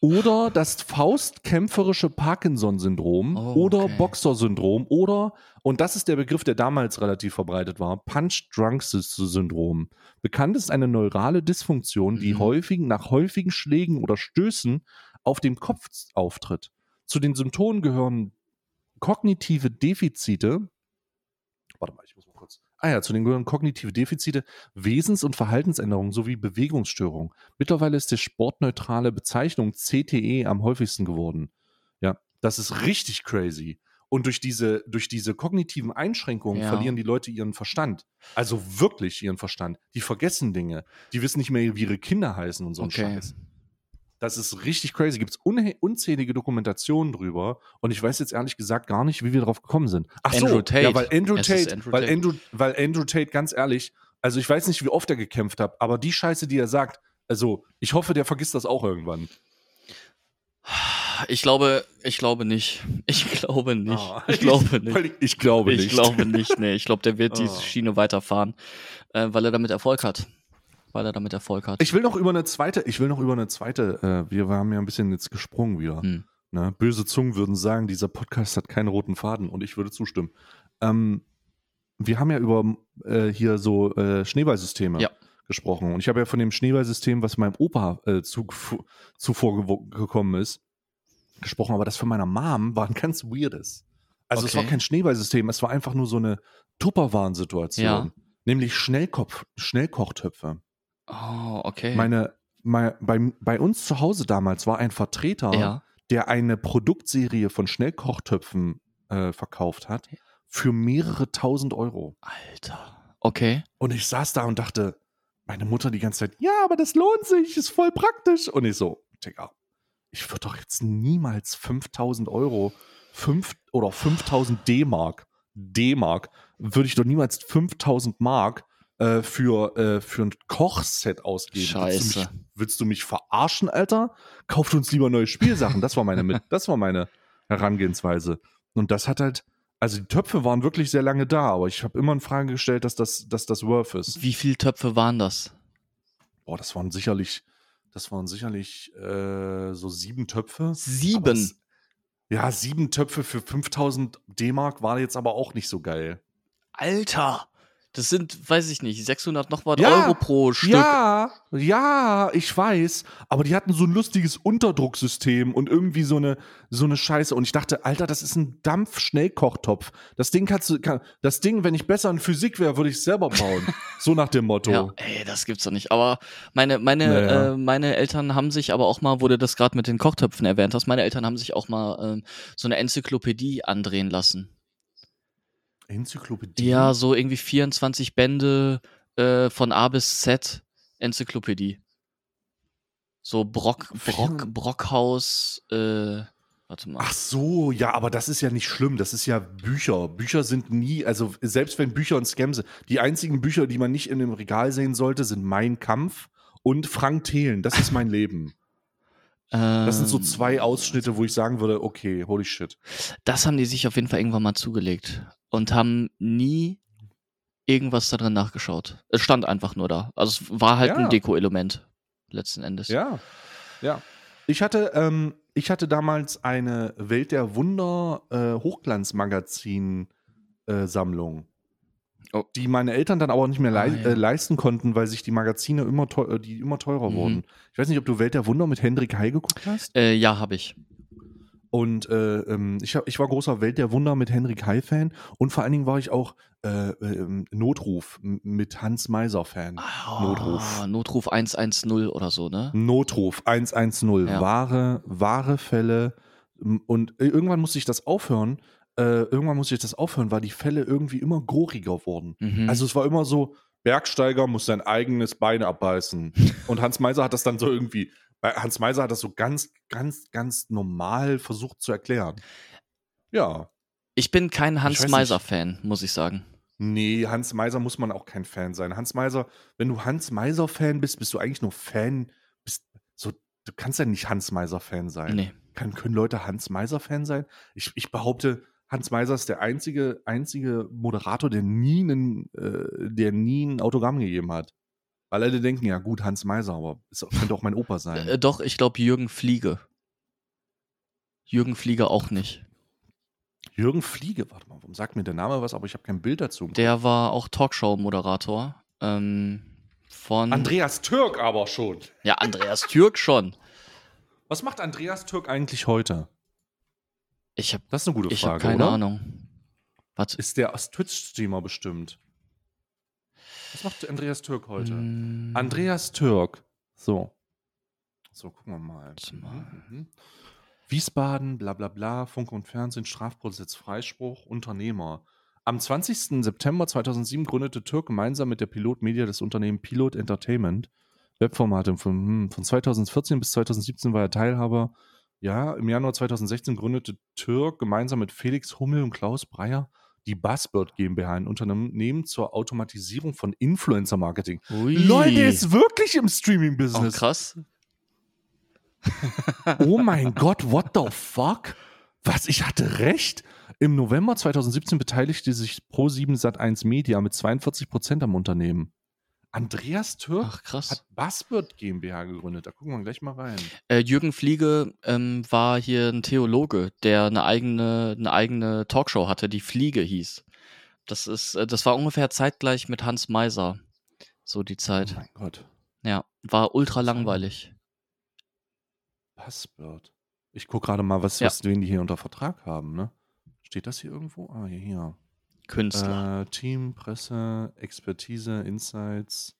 oder das faustkämpferische Parkinson-Syndrom Oh, oder okay. Boxer-Syndrom oder, und das ist der Begriff, der damals relativ verbreitet war, Punch-Drunk-Syndrom. Bekannt ist eine neurale Dysfunktion, die Mhm. häufig nach häufigen Schlägen oder Stößen auf dem Kopf auftritt. Zu den Symptomen gehören kognitive Defizite. Warte mal, ich muss. Ah ja, zu den gehören kognitive Defizite, Wesens- und Verhaltensänderungen sowie Bewegungsstörungen. Mittlerweile ist die sportneutrale Bezeichnung CTE am häufigsten geworden. Ja, das ist richtig crazy. Und durch diese, durch diese kognitiven Einschränkungen Ja. verlieren die Leute ihren Verstand. Also wirklich ihren Verstand. Die vergessen Dinge. Die wissen nicht mehr, wie ihre Kinder heißen und so ein Okay. Scheiß. Das ist richtig crazy. Gibt es unzählige Dokumentationen drüber und ich weiß jetzt ehrlich gesagt gar nicht, wie wir darauf gekommen sind. Ach Andrew so, Tate. ja, weil Andrew Tate, Andrew weil, Tate. Andrew, weil Andrew Tate, ganz ehrlich, also ich weiß nicht, wie oft er gekämpft hat, aber die Scheiße, die er sagt, also ich hoffe, der vergisst das auch irgendwann. Ich glaube, ich glaube nicht. (laughs) Ich glaube nicht. Ah. Ich glaube nicht. Ich, ich glaube ich nicht. glaube nicht, nee. Ich glaube, der wird diese (laughs) Oh. Schiene weiterfahren, äh, weil er damit Erfolg hat. Weil er damit Erfolg hat. Ich will noch über eine zweite, ich will noch über eine zweite, äh, wir haben ja ein bisschen jetzt gesprungen wieder. Hm. Ne? Böse Zungen würden sagen, dieser Podcast hat keinen roten Faden und ich würde zustimmen. Ähm, wir haben ja über äh, hier so äh, Schneeballsysteme Ja. gesprochen und ich habe ja von dem Schneeballsystem, was meinem Opa äh, zu, zuvor gekommen ist, gesprochen, aber das von meiner Mom war ein ganz weirdes. Also es Okay. war kein Schneeballsystem, es war einfach nur so eine Tupperwaren-Situation. Ja. Nämlich Schnellkopf, Schnellkochtöpfe. Oh, okay. Meine, mein, bei, bei uns zu Hause damals war ein Vertreter, ja. der eine Produktserie von Schnellkochtöpfen äh, verkauft hat für mehrere tausend Euro. Alter. Okay. Und ich saß da und dachte, meine Mutter die ganze Zeit, ja, aber das lohnt sich, ist voll praktisch. Und ich so, Digga, ich würde doch jetzt niemals 5000 Euro, 5 oder 5000 D-Mark, D-Mark, würde ich doch niemals 5000 Mark äh, für, äh, für ein Kochset ausgeben. Willst du, mich, Scheiße. willst du mich verarschen, Alter? Kauft uns lieber neue Spielsachen. Das war meine, mit, (laughs) das war meine Herangehensweise. Und das hat halt, also die Töpfe waren wirklich sehr lange da, aber ich habe immer in Frage gestellt, dass das, dass das worth ist. Wie viele Töpfe waren das? Boah, das waren sicherlich, das waren sicherlich äh, so sieben Töpfe. Sieben. es- Ja, sieben Töpfe für 5000 D-Mark war jetzt aber auch nicht so geil. Alter. Das sind, weiß ich nicht, 600 noch was Ja, Euro pro Stück. Ja, ja, ich weiß. Aber die hatten so ein lustiges Unterdrucksystem und irgendwie so eine, so eine Scheiße. Und ich dachte, Alter, das ist ein Dampf-Schnellkochtopf. Das Ding kannst du, kann, das Ding, wenn ich besser in Physik wäre, würde ich es selber bauen. (laughs) so nach dem Motto. Ja, ey, das gibt's doch nicht. Aber meine, meine, Naja. äh, meine Eltern haben sich aber auch mal, wo du das gerade mit den Kochtöpfen erwähnt hast, meine Eltern haben sich auch mal ähm, so eine Enzyklopädie andrehen lassen. Enzyklopädie. Ja, so irgendwie 24 Bände äh, von A bis Z Enzyklopädie. So Brock, Brock, Brockhaus, äh, warte mal. Ach so, ja, aber das ist ja nicht schlimm. Das ist ja Bücher. Bücher sind nie, also selbst wenn Bücher ein Scam sind, die einzigen Bücher, die man nicht in dem Regal sehen sollte, sind Mein Kampf und Frank Thelen. Das ist mein Leben. Das sind so zwei Ähm, Ausschnitte, wo ich sagen würde, okay, holy shit. Das haben die sich auf jeden Fall irgendwann mal zugelegt und haben nie irgendwas da drin nachgeschaut. Es stand einfach nur da. Also es war halt Ja. ein Deko-Element letzten Endes. Ja, ja. Ich hatte, ähm, ich hatte damals eine Welt der Wunder äh, Hochglanzmagazin-Sammlung, Oh. die meine Eltern dann aber nicht mehr Ah, ja. äh, leisten konnten, weil sich die Magazine immer, teu äh, die immer teurer Mhm. wurden. Ich weiß nicht, ob du Welt der Wunder mit Hendrik Heil geguckt hast. Äh, ja, habe ich. Und äh, ähm, ich, hab, ich war großer Welt der Wunder mit Henrik Heil-Fan und vor allen Dingen war ich auch äh, ähm, Notruf mit Hans Meiser-Fan. Notruf. Ah, Notruf 110 oder so, ne? Notruf 110, Ja. wahre, wahre Fälle. Und äh, irgendwann musste ich das aufhören. Äh, irgendwann musste ich das aufhören, weil die Fälle irgendwie immer goriger wurden. Mhm. Also es war immer so, Bergsteiger muss sein eigenes Bein abbeißen. (laughs) Und Hans Meiser hat das dann so irgendwie, bei Hans Meiser hat das so ganz, ganz, ganz normal versucht zu erklären. Ja. ich bin kein Hans. Meiser-Fan, muss ich sagen. Nee, Hans Meiser muss man auch kein Fan sein. Hans Meiser, wenn du Hans Meiser-Fan bist, bist du eigentlich nur Fan. Bist, so, du kannst ja nicht Hans Meiser-Fan sein. Nee. Kann, können Leute Hans Meiser-Fan sein? Ich, ich behaupte, Hans Meiser ist der einzige, einzige Moderator, der nie, einen, äh, der nie ein Autogramm gegeben hat. Weil alle denken, ja gut, Hans Meiser, aber es könnte auch mein Opa sein. Äh, doch, ich glaube Jürgen Fliege. Jürgen Fliege auch nicht. Jürgen Fliege, warte mal, warum sagt mir der Name was, aber ich habe kein Bild dazu. Der war auch Talkshow-Moderator. Ähm, von. Andreas Türk aber schon. Ja, Andreas Türk schon. Was macht Andreas Türk eigentlich heute? Ich habe Das ist eine gute ich Frage, hab keine oder? Ahnung. Was? Ist der als Twitch-Streamer bestimmt? Was macht Andreas Türk heute? Mm, Andreas Türk. So. So, gucken wir mal. Mhm, mhm. Wiesbaden, bla bla bla, Funk und Fernsehen, Strafprozess, Freispruch, Unternehmer. Am 20. September 2007 gründete Türk gemeinsam mit der Pilot Media das Unternehmen Pilot Entertainment. Webformate von, hm, von 2014 bis 2017 war er Teilhaber. Ja, im Januar 2016 gründete Türk gemeinsam mit Felix Hummel und Klaus Breyer die Buzzbird GmbH, ein Unternehmen zur Automatisierung von Influencer-Marketing. Leute, ist wirklich im Oh, Streaming-Business. krass. (laughs) Oh mein Gott, what the fuck? Was, ich hatte recht? Im November 2017 beteiligte sich Pro7 Sat1 Media mit 42% am Unternehmen. Andreas Türk Ach, krass. hat Buzzbird GmbH gegründet. Da gucken wir gleich mal rein. Äh, Jürgen Fliege ähm, war hier ein Theologe, der eine eigene, eine eigene Talkshow hatte, die Fliege hieß. Das ist, äh, das war ungefähr zeitgleich mit Hans Meiser. So die Oh Zeit. mein Gott. Ja, war ultra langweilig. Buzzbird. Ich gucke gerade mal, was, Ja. was wen die hier unter Vertrag haben, ne? Steht das hier irgendwo? Ah, hier, hier. Künstler. Äh, Team, Presse, Expertise, Insights.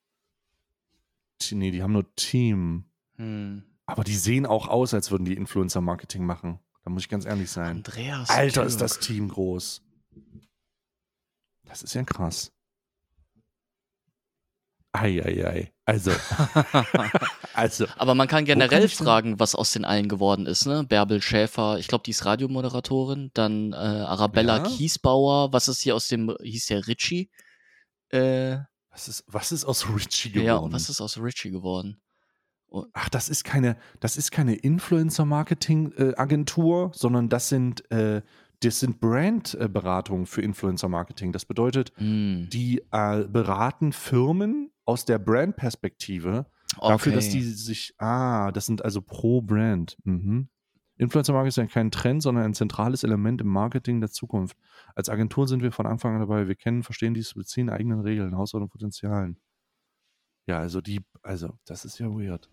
T- Nee, die haben nur Team. Hm. Aber die sehen auch aus, als würden die Influencer-Marketing machen. Da muss ich ganz ehrlich sein. Andreas. Alter, Türk. ist das Team groß. Das ist ja krass. Eieiei. Also, (laughs) also. Aber man kann kann generell denn- fragen, was aus den allen geworden ist, ne? Bärbel Schäfer, ich glaube, die ist Radiomoderatorin, dann äh, Arabella Ja. Kiesbauer, was ist hier aus dem, hieß der Richie? Äh, Was ist, was ist aus Richie ja, geworden? und was ist aus Richie geworden? Ach, das ist keine, das ist keine Influencer-Marketing-Agentur, sondern das sind, äh, das sind Brand-Beratungen für Influencer-Marketing. Das bedeutet, Hm, die äh, beraten Firmen aus der Brand-Perspektive dafür, dass die okay. sich, ah, das sind also pro Brand. Mhm. Influencer-Marketing ist ja kein Trend, sondern ein zentrales Element im Marketing der Zukunft. Als Agentur sind wir von Anfang an dabei. Wir kennen, verstehen dies, beziehen eigenen Regeln, Herausforderungen, Potenzialen. Ja, also die, also das ist ja weird.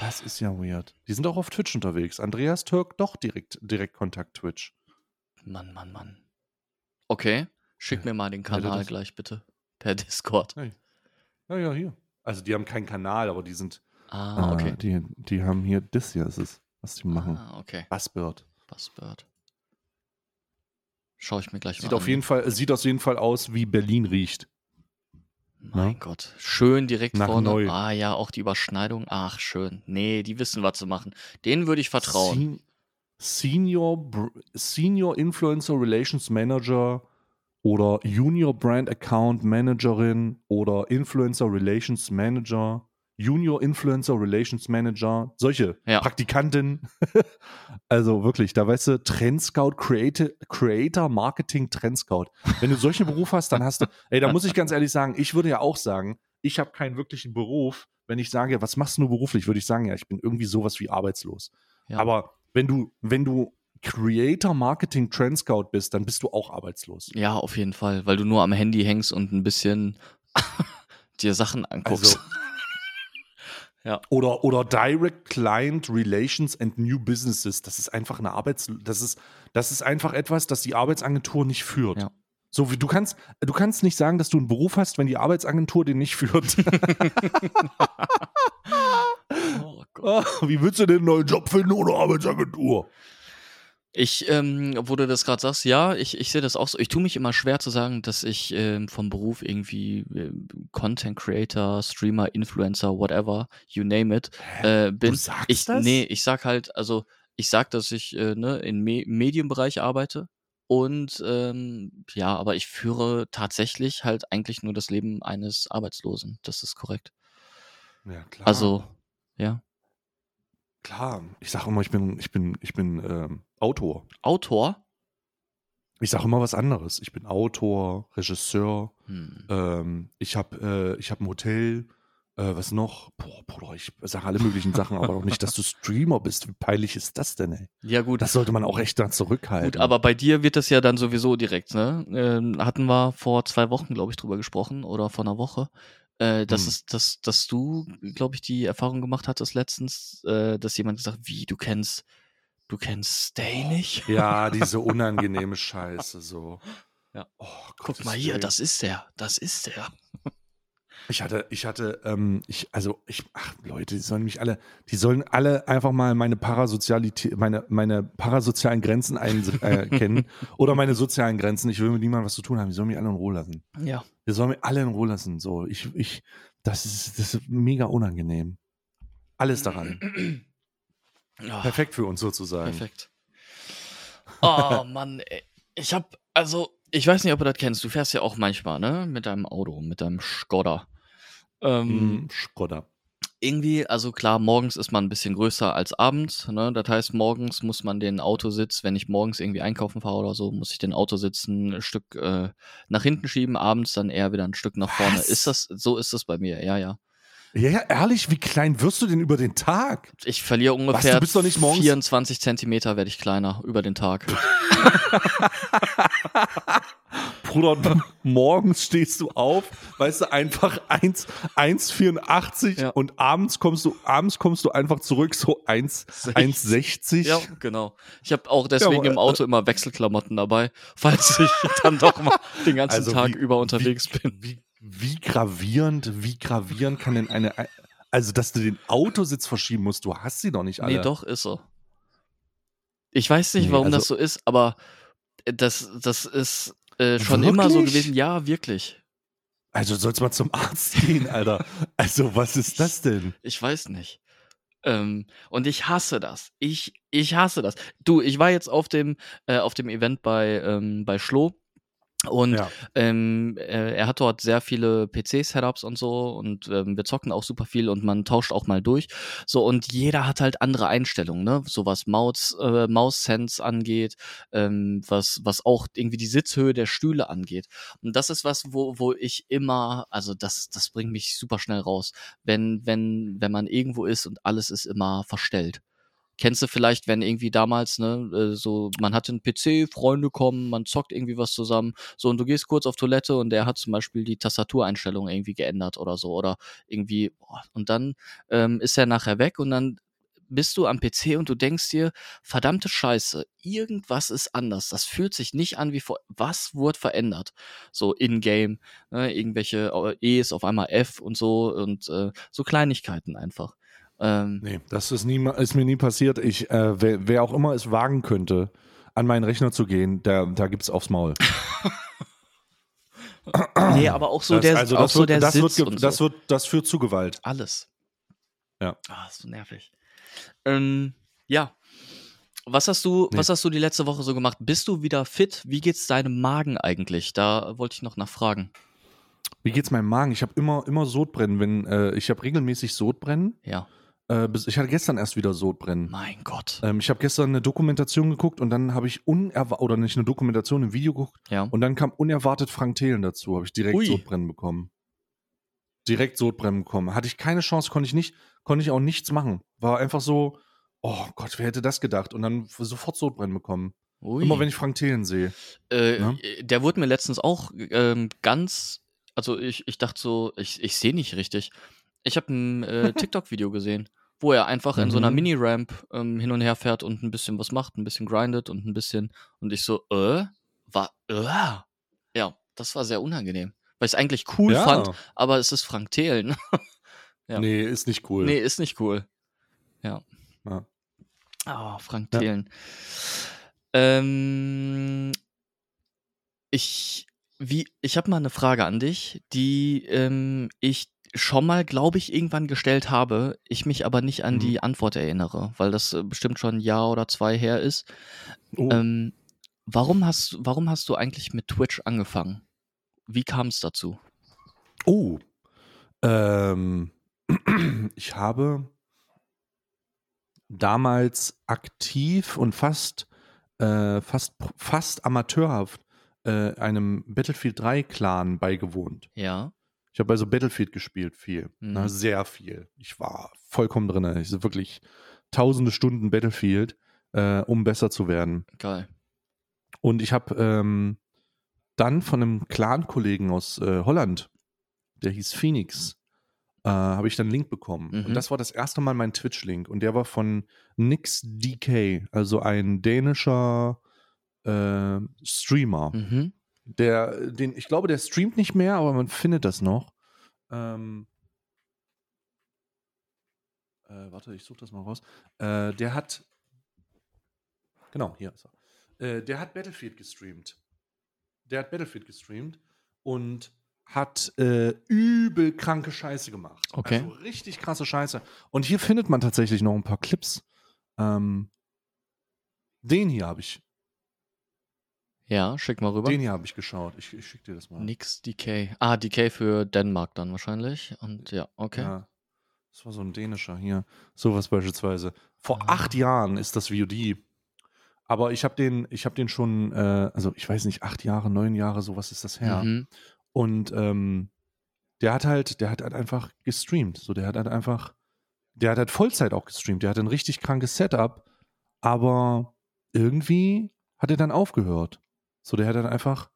Das ist ja weird. Die sind auch auf Twitch unterwegs. Andreas Türk doch direkt, direkt Kontakt Twitch. Mann, Mann, Mann. Okay, schick mir mal den Kanal gleich bitte. Per Discord. Hey. Ja, ja, hier. Also die haben keinen Kanal, aber die sind, Ah, äh, okay. die, die haben hier, das hier ist es, was die machen. Ah, okay. Buzzbird. Buzzbird. Schau ich mir gleich Sieht mal auf an. jeden Fall, sieht auf jeden Fall aus, wie Berlin riecht. Mein Ne? Gott. Schön direkt Nach vorne. neu. Ah ja, auch die Überschneidung. Ach, schön. Nee, die wissen, was zu machen. Denen würde ich vertrauen. Sen Senior, Br- Senior Influencer Relations Manager oder Junior Brand Account Managerin oder Influencer Relations Manager Junior Influencer Relations Manager, solche Ja. Praktikantin. (laughs) also wirklich, da weißt du, Trend Scout, Creator, Creator Marketing Trend Scout. Wenn du solche Berufe hast, dann hast du, ey, da muss ich ganz ehrlich sagen, ich würde ja auch sagen, ich habe keinen wirklichen Beruf. Wenn ich sage, was machst du beruflich, würde ich sagen, ja, ich bin irgendwie sowas wie arbeitslos. Ja. Aber wenn du, wenn du Creator Marketing Trend Scout bist, dann bist du auch arbeitslos. Ja, auf jeden Fall, weil du nur am Handy hängst und ein bisschen (laughs) dir Sachen anguckst. Also, (laughs) Ja. Oder, oder Direct Client Relations and New Businesses. Das ist einfach eine Arbeits... Das ist, das ist einfach etwas, das die Arbeitsagentur nicht führt. Ja. So wie du kannst, du kannst nicht sagen, dass du einen Beruf hast, wenn die Arbeitsagentur den nicht führt. (laughs) oh Gott. Wie willst du denn einen neuen Job finden ohne Arbeitsagentur? Ich, ähm, wo du das gerade sagst, ja, ich, ich sehe das auch so. Ich tue mich immer schwer zu sagen, dass ich ähm, vom Beruf irgendwie äh, Content Creator, Streamer, Influencer, whatever, you name it, äh, bin. Du sagst ich, das? Nee, ich sag halt, also ich sag, dass ich äh, ne, im Me Medienbereich arbeite und ähm, ja, aber ich führe tatsächlich halt eigentlich nur das Leben eines Arbeitslosen. Das ist korrekt. Ja, klar. Also, ja. Klar. Ich sage immer, ich bin, ich bin, ich bin ähm, Autor. Autor? Ich sage immer was anderes. Ich bin Autor, Regisseur. Hm. Ähm, ich habe äh, ich hab ein Hotel. Äh, was noch? Boah, Bruder, ich sage alle möglichen Sachen, aber noch nicht, dass du Streamer bist. Wie peinlich ist das denn, ey? Ja, gut. Das sollte man auch echt da zurückhalten. Gut, aber bei dir wird das ja dann sowieso direkt, ne? Ähm, hatten wir vor zwei Wochen, glaube ich, drüber gesprochen oder vor einer Woche. Äh, dass Hm. es, dass, dass du, glaube ich, die Erfahrung gemacht hattest letztens, äh, dass jemand gesagt, wie, du kennst, du kennst Stay nicht? Ja, (laughs) diese unangenehme Scheiße, so. Ja. Oh, Guck mal hier, Willen. das ist der, das ist der. Ich hatte, ich hatte, ähm, ich, also ich, ach Leute, die sollen mich alle, die sollen alle einfach mal meine Parasozialität, meine, meine parasozialen Grenzen einkennen äh, (laughs) oder meine sozialen Grenzen. Ich will mit niemandem was zu tun haben. Die sollen mich alle in Ruhe lassen. Ja. Die sollen mich alle in Ruhe lassen. So, ich, ich, das ist, das ist mega unangenehm. Alles daran. Ja, (clears throat) Perfekt für uns sozusagen. perfekt. Oh Mann, ey. ich hab, also, ich weiß nicht, ob du das kennst. Du fährst ja auch manchmal, ne? Mit deinem Auto, mit deinem Skoda. Ähm, Mm, Skoda. irgendwie, also klar, morgens ist man ein bisschen größer als abends. Ne? Das heißt, morgens muss man den Autositz, wenn ich morgens irgendwie einkaufen fahre oder so, muss ich den Autositz ein Stück äh, nach hinten schieben, abends dann eher wieder ein Stück nach vorne. Was? Ist das, so ist das bei mir, ja, ja. Ja, ja, ehrlich, wie klein wirst du denn über den Tag? Ich verliere ungefähr du bist doch nicht morgens- 24 Zentimeter werde ich kleiner über den Tag. (laughs) (laughs) Bruder, (laughs) morgens stehst du auf, weißt du, einfach 1 1,84 Ja. und abends kommst du, abends kommst du einfach zurück, so 1 1,60. ja, genau. Ich habe auch deswegen aber, im Auto immer Wechselklamotten dabei, (laughs) falls ich dann doch mal den ganzen Also Tag wie- über unterwegs bin. Wie, wie gravierend, wie gravierend kann denn eine, also dass du den Autositz verschieben musst, du hast sie doch nicht alle. Nee, doch, ist so. Ich weiß nicht, Nee, warum also- das so ist, aber äh, das, das ist äh, schon immer so Wirklich? gewesen. Ja, wirklich. Also sollst mal zum Arzt gehen, Alter. (laughs) Also was ist das denn? Ich weiß nicht. Ähm, und ich hasse das. Ich, ich hasse das. Du, ich war jetzt auf dem, äh, auf dem Event bei, ähm, bei Schlo. Und Ja. ähm, äh, er hat dort sehr viele PC-Setups und so und ähm, wir zocken auch super viel und man tauscht auch mal durch. So und jeder hat halt andere Einstellungen, ne? So was Maus, äh, Maus-Sense angeht, ähm, was, was auch irgendwie die Sitzhöhe der Stühle angeht. Und das ist was, wo, wo ich immer, also das, das bringt mich super schnell raus, wenn, wenn, wenn man irgendwo ist und alles ist immer verstellt. Kennst du vielleicht, wenn irgendwie damals, ne, äh, so, man hatte einen PC, Freunde kommen, man zockt irgendwie was zusammen, so, und du gehst kurz auf Toilette und der hat zum Beispiel die Tastatureinstellung irgendwie geändert oder so, oder irgendwie, boah, und dann ähm, ist er nachher weg und dann bist du am PC und du denkst dir, verdammte Scheiße, irgendwas ist anders. Das fühlt sich nicht an wie vor. Was wurde verändert? So in-game, ne, irgendwelche äh, E's auf einmal F und so und äh, so Kleinigkeiten einfach. Ähm, Nee, das ist, nie, ist mir nie passiert. Ich, äh, wer, wer auch immer es wagen könnte, an meinen Rechner zu gehen, der, da gibt's aufs Maul. (coughs) nee, aber auch so Das- der, also auch das so wird, der das Sitz wird, das so. wird, das führt zu Gewalt. Alles. Ja. Ah, ist so nervig. Ähm, ja. Was hast du, Nee. was hast du die letzte Woche so gemacht? Bist du wieder fit? Wie geht's deinem Magen eigentlich? Da wollte ich noch nachfragen. Wie geht's meinem Magen? Ich habe immer, immer Sodbrennen, wenn, äh, ich habe regelmäßig Sodbrennen. Ja. Äh, ich hatte gestern erst wieder Sodbrennen. Mein Gott. Ähm, ich habe gestern eine Dokumentation geguckt und dann habe ich unerwartet, oder nicht eine Dokumentation, ein Video geguckt Ja. und dann kam unerwartet Frank Thelen dazu. Habe ich direkt Ui. Sodbrennen bekommen. Direkt Sodbrennen bekommen. Hatte ich keine Chance, konnte ich nicht, konnte ich auch nichts machen. War einfach so, oh Gott, wer hätte das gedacht? Und dann sofort Sodbrennen bekommen. Ui. Immer wenn ich Frank Thelen sehe. Äh, Ne? Der wurde mir letztens auch ähm, ganz, also ich, ich dachte so, ich, ich sehe nicht richtig. Ich habe ein äh, (laughs) TikTok-Video gesehen, wo er einfach in so einer Mhm. Mini-Ramp ähm, hin und her fährt und ein bisschen was macht, ein bisschen grindet und ein bisschen. Und ich so, äh, war, äh. Ja, das war sehr unangenehm. Weil ich es eigentlich cool ja. fand, aber es ist Frank Thelen. (laughs) Ja. Nee, ist nicht cool. nee, ist nicht cool. Ja. Ja. Ah, Frank Ja. Thelen. Ähm, ich, wie, ich habe mal eine Frage an dich, die ähm, ich schon mal, glaube ich, irgendwann gestellt habe, ich mich aber nicht an Mhm. die Antwort erinnere, weil das äh, bestimmt schon ein Jahr oder zwei her ist. Oh. Ähm, warum hast, warum hast du eigentlich mit Twitch angefangen? Wie kam es dazu? Oh. Ähm, (clears throat) ich habe damals aktiv und fast, äh, fast, fast amateurhaft äh, einem Battlefield 3 Clan beigewohnt. Ja. Ich habe also Battlefield gespielt, viel. Mhm. Ne, sehr viel. Ich war vollkommen drin. Ich wirklich tausende Stunden Battlefield, äh, um besser zu werden. Geil. Und ich habe ähm, dann von einem Clan-Kollegen aus äh, Holland, der hieß Phoenix, äh, habe ich dann einen Link bekommen. Mhm. Und das war das erste Mal mein Twitch-Link. Und der war von Nix DK, also ein dänischer äh, Streamer. Mhm. Der, den, ich glaube, der streamt nicht mehr, aber man findet das noch. Ähm, äh, warte, ich suche das mal raus. Äh, der hat. Genau, hier ist er. Äh, der hat Battlefield gestreamt. Der hat Battlefield gestreamt und hat äh, übel kranke Scheiße gemacht. Okay. Also richtig krasse Scheiße. Und hier findet man tatsächlich noch ein paar Clips. Ähm, den hier habe ich. Ja, schick mal rüber. Den hier habe ich geschaut. Ich, ich schicke dir das mal. Nix DK. Ah, DK für Dänemark dann wahrscheinlich. Und ja, okay. Ja. Das war so ein dänischer hier. Sowas beispielsweise. Vor Ah. acht Jahren ist das VOD. Aber ich habe den, ich habe den schon, äh, also ich weiß nicht, acht Jahre, neun Jahre, sowas ist das her. Mhm. Und ähm, der hat halt, der hat halt einfach gestreamt. So, der hat halt einfach, der hat halt Vollzeit auch gestreamt. Der hat ein richtig krankes Setup, aber irgendwie hat er dann aufgehört. So, der hat dann einfach,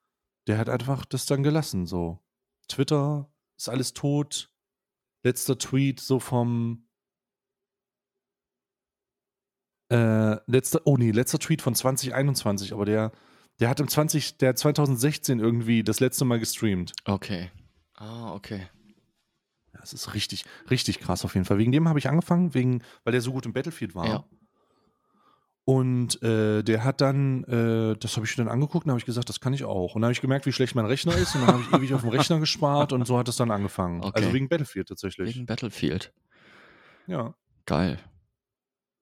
der hat einfach das dann gelassen. So, Twitter ist alles tot. Letzter Tweet so vom äh, letzter, oh nee, letzter Tweet von 2021, aber der, der hat im 20, der hat 2016 irgendwie das letzte Mal gestreamt. Okay. Ah, okay. Das ist richtig, richtig krass auf jeden Fall. Wegen dem habe ich angefangen, wegen, weil der so gut im Battlefield war. Ja. Und äh, der hat dann, äh, das habe ich dann angeguckt und habe ich gesagt, das kann ich auch. Und dann habe ich gemerkt, wie schlecht mein Rechner ist und dann habe ich ewig auf dem Rechner gespart und so hat es dann angefangen. Okay. Also wegen Battlefield tatsächlich. Wegen Battlefield. ja. Geil.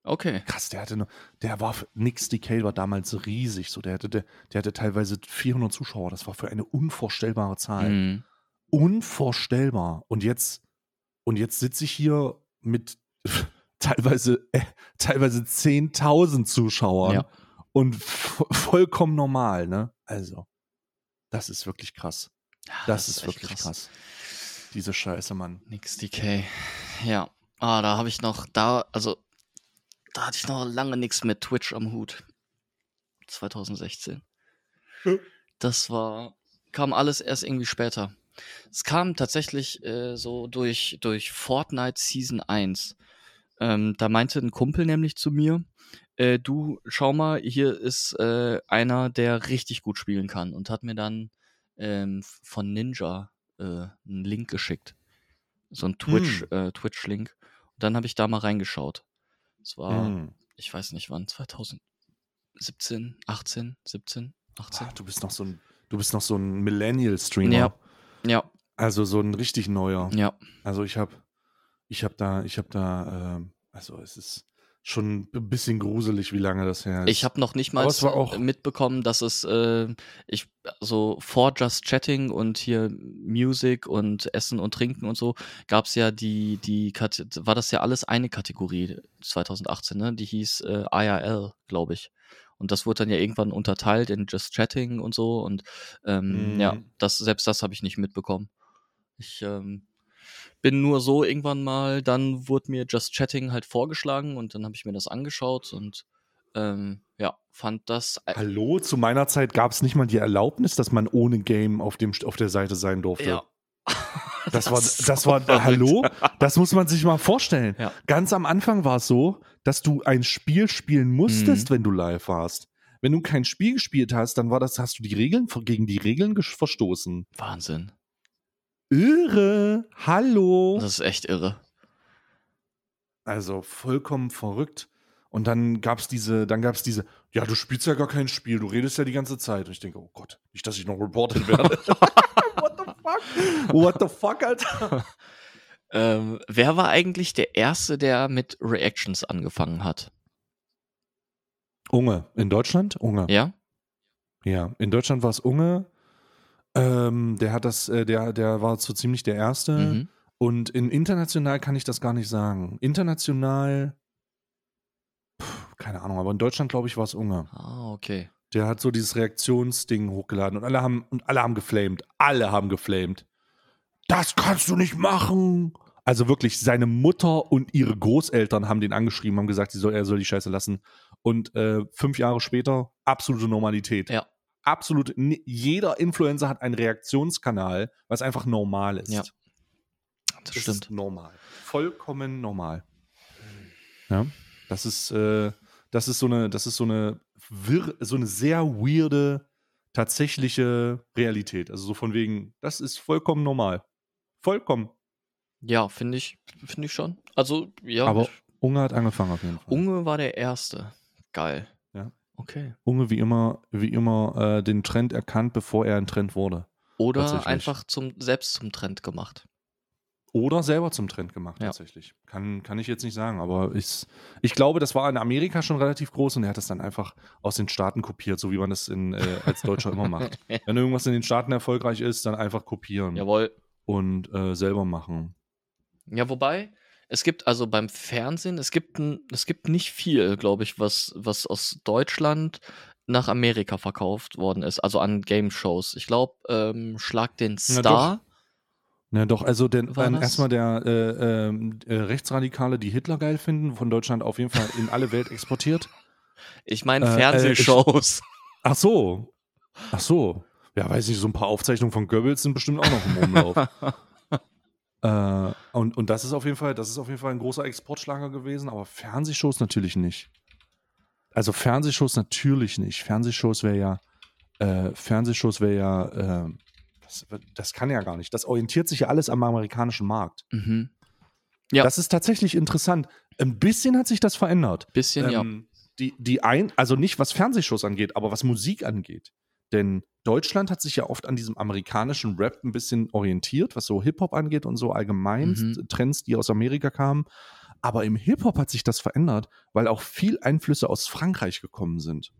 Okay. Krass, der hatte noch, der war, für- Nix DK war damals riesig, so, der hatte, der, der hatte teilweise 400 Zuschauer, das war für eine unvorstellbare Zahl. Mhm. Unvorstellbar. Und jetzt, und jetzt sitze ich hier mit (laughs) teilweise, äh, teilweise 10.000 Zuschauern Ja. und vo- vollkommen normal, ne? Also, das ist wirklich krass. Ja, Das, ist, echt wirklich krass. Diese Scheiße, Mann. Nix DK. Ja. Ah, da habe ich noch, da, also, da hatte ich noch lange nichts mit Twitch am Hut. 2016. Hm. Das war, kam alles erst irgendwie später. Es kam tatsächlich äh, so durch, durch Fortnite Season 1. Ähm, da meinte ein Kumpel nämlich zu mir, äh, du, schau mal, hier ist äh, einer, der richtig gut spielen kann und hat mir dann ähm, von Ninja äh, einen Link geschickt. So ein Twitch, äh, Twitch-Link. Und dann habe ich da mal reingeschaut. Es war, Hm. ich weiß nicht wann, 2017, 18, 17, 18. Ah, du bist noch so ein, du bist noch so ein Millennial-Streamer. Ja. Ja, Also so ein richtig neuer. ja. Also ich habe, ich habe da, ich habe da, ähm, also es ist schon ein bisschen gruselig, wie lange das her ist. Ich habe noch nicht mal mitbekommen, dass es äh, ich so vor Just Chatting und hier Music und Essen und Trinken und so gab es ja die die war das ja alles eine Kategorie 2018, ne? Die hieß äh, IRL, glaube ich. Und das wurde dann ja irgendwann unterteilt in Just Chatting und so und ähm, mhm. ja, das selbst das habe ich nicht mitbekommen. Ich ähm, bin nur so irgendwann mal, dann wurde mir Just Chatting halt vorgeschlagen und dann habe ich mir das angeschaut und ähm, ja, fand das. Hallo, zu meiner Zeit gab es nicht mal die Erlaubnis, dass man ohne Game auf, dem, auf der Seite sein durfte. Ja. (laughs) (laughs) Das, das war, das war, so hallo? Das muss man sich mal vorstellen. Ja. Ganz am Anfang war es so, dass du ein Spiel spielen musstest, mhm. wenn du live warst. Wenn du kein Spiel gespielt hast, dann war das, hast du die Regeln, gegen die Regeln verstoßen. Wahnsinn. Irre. Hallo. Das ist echt irre. Also vollkommen verrückt. Und dann gab es diese, dann gab es diese, ja, du spielst ja gar kein Spiel, du redest ja die ganze Zeit. Und ich denke, oh Gott, nicht, dass ich noch reported werde. (laughs) What the fuck? What the fuck, Alter? ähm, wer war eigentlich der Erste, der mit Reactions angefangen hat? Unge. In Deutschland? Unge. Ja? Ja, in Deutschland war es Unge. Ähm, der hat das, äh, der, der war so ziemlich der Erste. Mhm. Und in international kann ich das gar nicht sagen. International, pff, keine Ahnung, aber in Deutschland, glaube ich, war es Unge. Ah, okay. Der hat so dieses Reaktionsding hochgeladen und alle haben, und alle haben geflamed. Alle haben geflamed. Das kannst du nicht machen. Also wirklich, seine Mutter und ihre Großeltern haben den angeschrieben, haben gesagt, soll, er soll die Scheiße lassen. Und äh, fünf Jahre später, absolute Normalität. Ja absolut, jeder Influencer hat einen Reaktionskanal, was einfach normal ist. Ja. Das, das stimmt. Ist normal. Vollkommen normal. Ja. Das ist, äh, das ist so eine, das ist so eine, wirr, so eine sehr weirde, tatsächliche Realität. Also so von wegen, das ist vollkommen normal. Vollkommen. Ja, finde ich, finde ich schon. Also, ja. Aber Unge hat angefangen auf jeden Fall. Unge war der Erste. Geil. Okay. Unge wie immer, wie immer äh, den Trend erkannt, bevor er ein Trend wurde. Oder einfach zum, selbst zum Trend gemacht. Oder selber zum Trend gemacht, ja. tatsächlich. Kann, kann ich jetzt nicht sagen, aber ich, ich glaube, das war in Amerika schon relativ groß und er hat das dann einfach aus den Staaten kopiert, so wie man das in, äh, als Deutscher immer macht. (laughs) Wenn irgendwas in den Staaten erfolgreich ist, dann einfach kopieren. Jawohl. Und äh, selber machen. Ja, wobei, es gibt also beim Fernsehen, es gibt, es gibt nicht viel, glaube ich, was, was aus Deutschland nach Amerika verkauft worden ist, also an Game-Shows. Ich glaube, ähm, Schlag den Star. Na doch, also denn, erstmal der äh, ähm, äh, Rechtsradikale, die Hitler geil finden, von Deutschland auf jeden Fall in alle Welt exportiert. Ich meine äh, äh, Fernsehshows. ach so. Ach so. Ja, weiß ich, so ein paar Aufzeichnungen von Goebbels sind bestimmt auch noch im Umlauf. (laughs) Äh, und, und das ist auf jeden Fall, das ist auf jeden Fall ein großer Exportschlager gewesen, aber Fernsehshows natürlich nicht. Also Fernsehshows natürlich nicht. Fernsehshows wäre ja, äh, Fernsehshows wäre ja, äh, das, das, kann ja gar nicht. Das orientiert sich ja alles am amerikanischen Markt. Mhm. Ja. Das ist tatsächlich interessant. Ein bisschen hat sich das verändert. Bisschen, ähm, ja. Die, die ein, also nicht was Fernsehshows angeht, aber was Musik angeht. Denn Deutschland hat sich ja oft an diesem amerikanischen Rap ein bisschen orientiert, was so Hip-Hop angeht und so allgemein mhm. Trends, die aus Amerika kamen. Aber im Hip-Hop hat sich das verändert, weil auch viel Einflüsse aus Frankreich gekommen sind.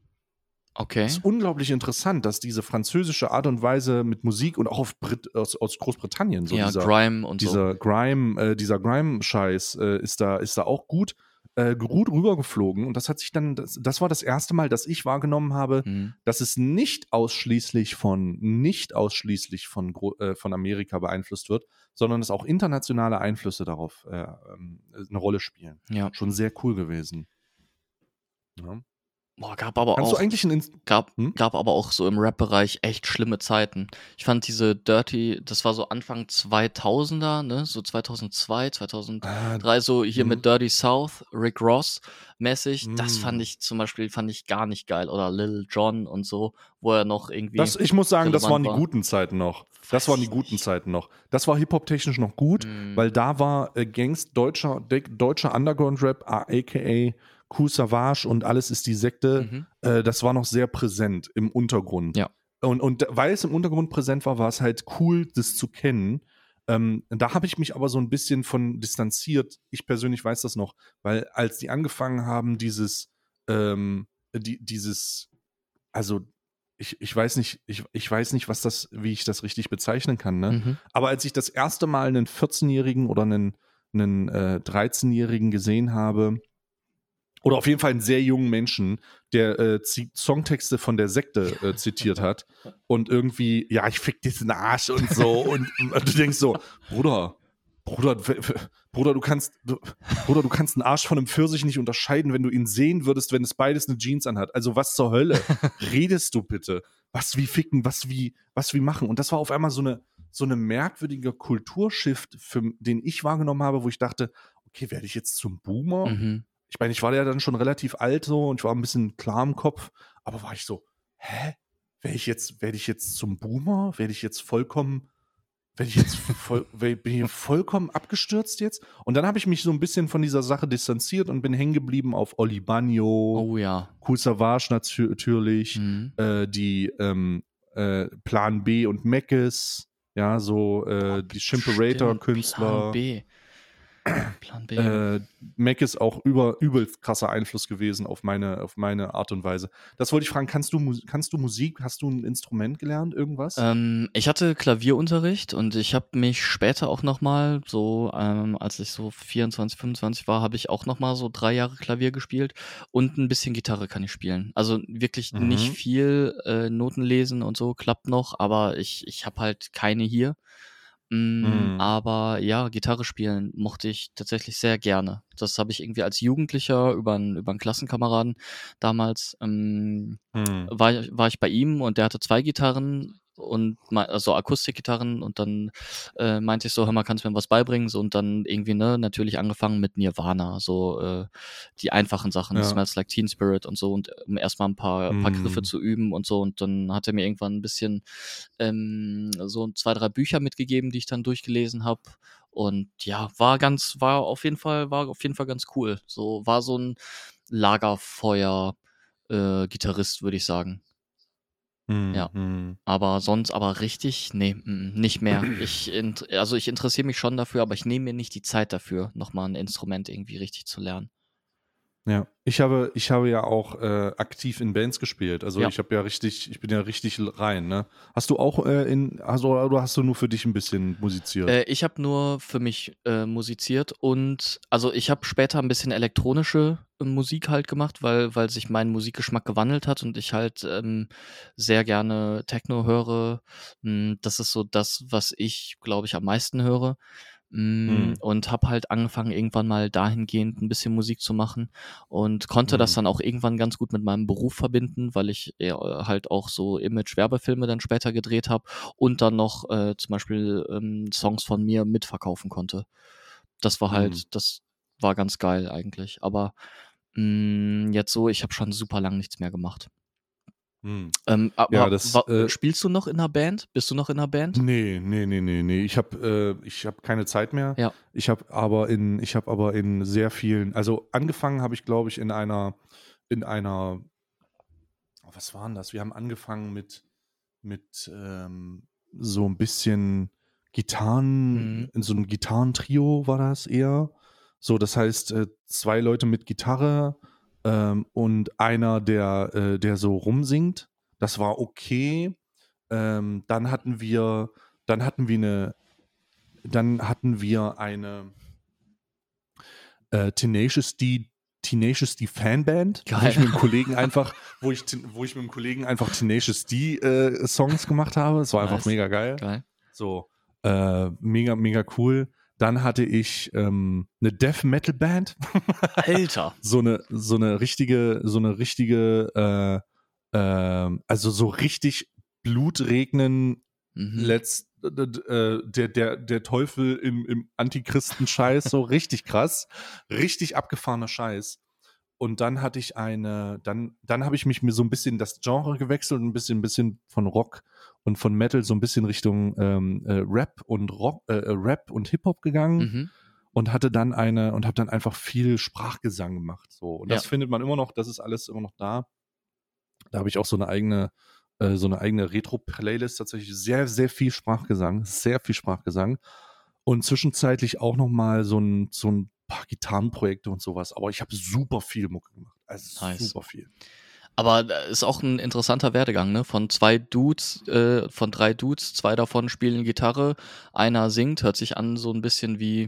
Okay. Es ist unglaublich interessant, dass diese französische Art und Weise mit Musik und auch aus, aus, Großbritannien so ja, dieser, Grime und dieser so. Grime, äh, dieser Grime-Scheiß äh, ist da ist da auch gut äh, gut rübergeflogen und das hat sich dann, das, das, war das erste Mal, dass ich wahrgenommen habe, mhm. dass es nicht ausschließlich von, nicht ausschließlich von, äh, von Amerika beeinflusst wird, sondern dass auch internationale Einflüsse darauf äh, ähm, eine Rolle spielen. Ja. Schon sehr cool gewesen. Ja. Boah, gab aber Kannst auch. Du eigentlich ein gab, hm? gab aber auch so im Rap-Bereich echt schlimme Zeiten. Ich fand diese Dirty, das war so Anfang 2000er, ne, so 2002, 2003, ah, so hier hm. mit Dirty South, Rick Ross mäßig. Hm. Das fand ich zum Beispiel, fand ich gar nicht geil. Oder Lil Jon und so, wo er noch irgendwie. Das, ich muss sagen, das waren die guten Zeiten noch. Das waren die guten Zeiten noch. Das war Hip-Hop-technisch noch gut, hm. weil da war äh, Gangs, deutscher, deutscher Underground-Rap, aka Cool Savage und alles ist die Sekte, mhm. äh, das war noch sehr präsent im Untergrund. Ja. Und, und weil es im Untergrund präsent war, war es halt cool, das zu kennen. Ähm, da habe ich mich aber so ein bisschen von distanziert. Ich persönlich weiß das noch, weil als die angefangen haben, dieses, ähm, die, dieses, also ich, ich weiß nicht, ich, ich weiß nicht, was das, wie ich das richtig bezeichnen kann, ne? Mhm. Aber als ich das erste Mal einen 14-Jährigen oder einen, einen äh, 13-Jährigen gesehen habe, oder auf jeden Fall einen sehr jungen Menschen, der äh, Songtexte von der Sekte äh, zitiert hat und irgendwie, ja, ich fick diesen Arsch und so und, und du denkst so, Bruder, Bruder, Bruder, du kannst, du, Bruder, du kannst einen Arsch von einem Pfirsich nicht unterscheiden, wenn du ihn sehen würdest, wenn es beides eine Jeans anhat. Also was zur Hölle (laughs) redest du bitte? Was wie ficken, was wie, was wie machen? Und das war auf einmal so eine, so eine merkwürdige Kulturshift, für, den ich wahrgenommen habe, wo ich dachte, okay, werde ich jetzt zum Boomer? Mhm ich meine, ich war ja dann schon relativ alt so und ich war ein bisschen klar im Kopf, aber war ich so, hä? Werde ich jetzt, werde ich jetzt zum Boomer? Werde ich jetzt vollkommen, werde ich jetzt voll, (laughs) bin ich vollkommen abgestürzt jetzt? Und dann habe ich mich so ein bisschen von dieser Sache distanziert und bin hängen geblieben auf Oli Bagno, oh ja, Cool Savage natürlich, mhm. äh, die ähm, äh, Plan B und Meckes, ja, so äh, die Shimperator-Künstler. Plan B. (clears throat) Plan B. Äh, Mac ist auch über, übelst krasser Einfluss gewesen auf meine, auf meine Art und Weise. Das wollte ich fragen, kannst du, kannst du Musik, hast du ein Instrument gelernt, irgendwas? Ähm, ich hatte Klavierunterricht und ich habe mich später auch nochmal, so ähm, als ich so 24, 25 war, habe ich auch nochmal so drei Jahre Klavier gespielt und ein bisschen Gitarre kann ich spielen. Also wirklich mhm. nicht viel äh, Noten lesen und so klappt noch, aber ich, ich habe halt keine hier. Mm, mhm. Aber ja, Gitarre spielen mochte ich tatsächlich sehr gerne. Das habe ich irgendwie als Jugendlicher über einen, über einen Klassenkameraden damals, ähm, mhm. war, war ich bei ihm und der hatte zwei Gitarren und also Akustikgitarren und dann äh, meinte ich so, hör mal, kannst du mir was beibringen? So, und dann irgendwie, ne, natürlich angefangen mit Nirvana, so äh, die einfachen Sachen, ja. Smells Like Teen Spirit und so, und um erstmal ein paar, mm. paar Griffe zu üben und so. Und dann hat er mir irgendwann ein bisschen ähm, so zwei, drei Bücher mitgegeben, die ich dann durchgelesen habe. Und ja, war ganz, war auf jeden Fall, war auf jeden Fall ganz cool. So, war so ein Lagerfeuer äh, Gitarrist, würde ich sagen. Mhm. Ja. Mhm. Aber sonst aber richtig, nee, nicht mehr. (clears throat) Ich, also ich interessiere mich schon dafür, aber ich nehme mir nicht die Zeit dafür, nochmal ein Instrument irgendwie richtig zu lernen. Ja, ich habe, ich habe ja auch äh, aktiv in Bands gespielt. Also ja. ich habe ja richtig, ich bin ja richtig rein. Ne? Hast du auch äh, in, also oder hast du nur für dich ein bisschen musiziert? Äh, ich habe nur für mich äh, musiziert und also ich habe später ein bisschen elektronische äh, Musik halt gemacht, weil weil sich mein Musikgeschmack gewandelt hat und ich halt ähm, sehr gerne Techno höre. Hm, das ist so das, was ich glaube ich am meisten höre. Mhm. Und habe halt angefangen, irgendwann mal dahingehend ein bisschen Musik zu machen und konnte mhm. das dann auch irgendwann ganz gut mit meinem Beruf verbinden, weil ich halt auch so Image-Werbefilme dann später gedreht habe und dann noch äh, zum Beispiel ähm, Songs von mir mitverkaufen konnte. Das war halt, mhm. das war ganz geil eigentlich. Aber mh, jetzt so, ich habe schon super lang nichts mehr gemacht. Hm. Ähm, aber ja, das, äh, spielst du noch in einer Band? Bist du noch in einer Band? Nee, nee, nee, nee, nee. Ich habe äh, hab keine Zeit mehr. Ja. Ich habe aber in, ich habe aber in sehr vielen, also angefangen habe ich, glaube ich, in einer, in einer, was waren das? Wir haben angefangen mit, mit ähm, so ein bisschen Gitarren, mhm. in so einem Gitarrentrio war das eher. So, das heißt, äh, zwei Leute mit Gitarre, ähm, und einer, der, äh, der so rumsingt. Das war okay. Ähm, dann hatten wir, dann hatten wir eine, dann hatten wir eine äh, Tenacious D Tenacious D Fanband, Geil. wo ich mit einem Kollegen einfach, wo ich, wo ich mit einem Kollegen einfach Tenacious D äh, Songs gemacht habe. Es war einfach nice. mega geil. geil. So, äh, mega, mega cool. Dann hatte ich ähm, eine Death Metal Band. Alter. (laughs) so eine so eine richtige so eine richtige äh, äh, also so richtig Blutregnen mhm. letzt äh, der der der Teufel im im Antichristen Scheiß so (laughs) richtig krass, richtig abgefahrener Scheiß. Und dann hatte ich eine, dann, dann habe ich mich mir so ein bisschen das Genre gewechselt, ein bisschen, ein bisschen von Rock und von Metal so ein bisschen Richtung ähm, äh, Rap und Rock, äh, äh Rap und Hip Hop gegangen mhm. und hatte dann eine und habe dann einfach viel Sprachgesang gemacht. So und das ja. findet man immer noch, das ist alles immer noch da. Da habe ich auch so eine eigene äh, so eine eigene Retro-Playlist tatsächlich sehr sehr viel Sprachgesang, sehr viel Sprachgesang. und zwischenzeitlich auch noch mal so ein, so ein paar Gitarrenprojekte und sowas. Aber ich habe super viel Mucke gemacht. Also nice. super viel. Aber ist auch ein interessanter Werdegang, ne? Von zwei Dudes, äh, von drei Dudes, zwei davon spielen Gitarre, einer singt, hört sich an so ein bisschen wie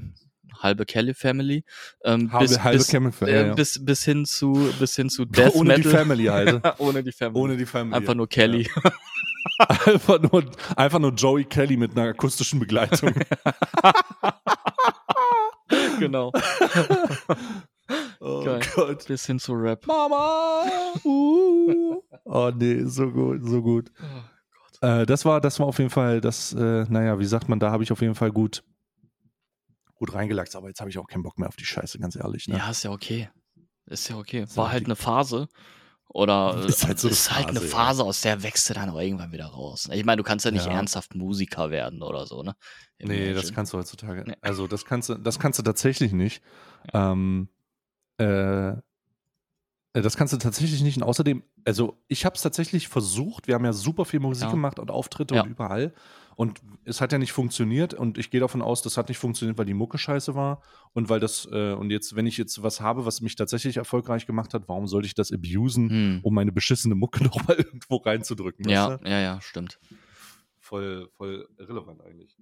halbe Kelly Family. Ähm, halbe, bis, halbe bis, Kelly Family. Äh, ja. bis, bis hin zu, bis hin zu (laughs) Death Ohne Metal. die Family halt. (laughs) Ohne die Family. Ohne die Family. Einfach nur Kelly. Ja. (laughs) einfach, nur, einfach nur Joey Kelly mit einer akustischen Begleitung. genau. Oh Geil. Gott. Bis hin zu Rap. Mama! (laughs) Uh. oh nee, so gut, so gut. Oh äh, das war, das war auf jeden Fall, das, äh, naja, wie sagt man, da habe ich auf jeden Fall gut, gut reingelacht, aber jetzt habe ich auch keinen Bock mehr auf die Scheiße, ganz ehrlich. Ne? Ja, ist ja okay. Ist ja okay. War halt eine Phase. Oder (laughs) ist halt, so eine, ist Phase, halt eine Phase, aus der wächst du dann auch irgendwann wieder raus. Ich meine, du kannst ja nicht ja. ernsthaft Musiker werden oder so, ne? Im nee, Menschen. das kannst du heutzutage. Nee. Also das kannst du, das kannst du tatsächlich nicht. Ja. Ähm, äh, äh, das kannst du tatsächlich nicht. Und außerdem, also ich habe es tatsächlich versucht. Wir haben ja super viel Musik ja. gemacht und Auftritte ja. und überall. Und es hat ja nicht funktioniert. Und ich gehe davon aus, das hat nicht funktioniert, weil die Mucke scheiße war. Und weil das, äh, und jetzt, wenn ich jetzt was habe, was mich tatsächlich erfolgreich gemacht hat, warum sollte ich das abusen, hm. um meine beschissene Mucke (laughs) nochmal irgendwo reinzudrücken? Ja, weißt du? ja, ja, stimmt. Voll, voll irrelevant eigentlich.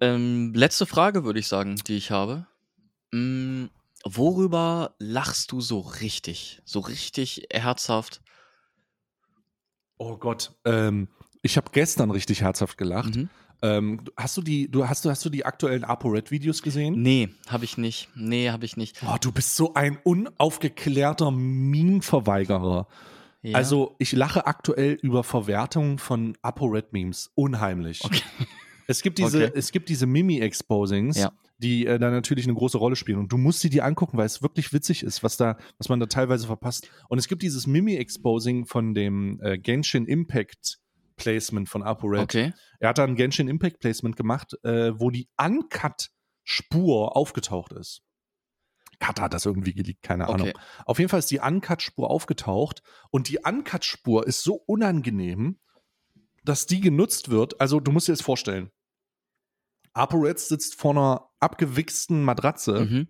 Ähm, letzte Frage, würde ich sagen, die ich habe. Hm, Worüber lachst du so richtig? So richtig herzhaft? Oh Gott, ähm, ich habe gestern richtig herzhaft gelacht. Mhm. Ähm, hast du die, du hast du hast du die aktuellen ApoRed-Videos gesehen? Nee, habe ich nicht. Nee, habe ich nicht. Oh, du bist so ein unaufgeklärter Meme-Verweigerer. Ja. Also ich lache aktuell über Verwertung von ApoRed-Memes. Unheimlich. Okay. Es gibt diese, okay. es gibt diese Mimi-Exposings. Ja die äh, da natürlich eine große Rolle spielen. Und du musst sie dir angucken, weil es wirklich witzig ist, was da, was man da teilweise verpasst. Und es gibt dieses Mimi-Exposing von dem äh, Genshin Impact Placement von ApoRed. Okay. Er hat da ein Genshin Impact Placement gemacht, äh, wo die Uncut-Spur aufgetaucht ist. Kata hat das irgendwie geleakt, keine Ahnung. Okay. Auf jeden Fall ist die Uncut-Spur aufgetaucht und die Uncut-Spur ist so unangenehm, dass die genutzt wird. Also, du musst dir das vorstellen. ApoRed sitzt vor einer abgewichsten Matratze mhm.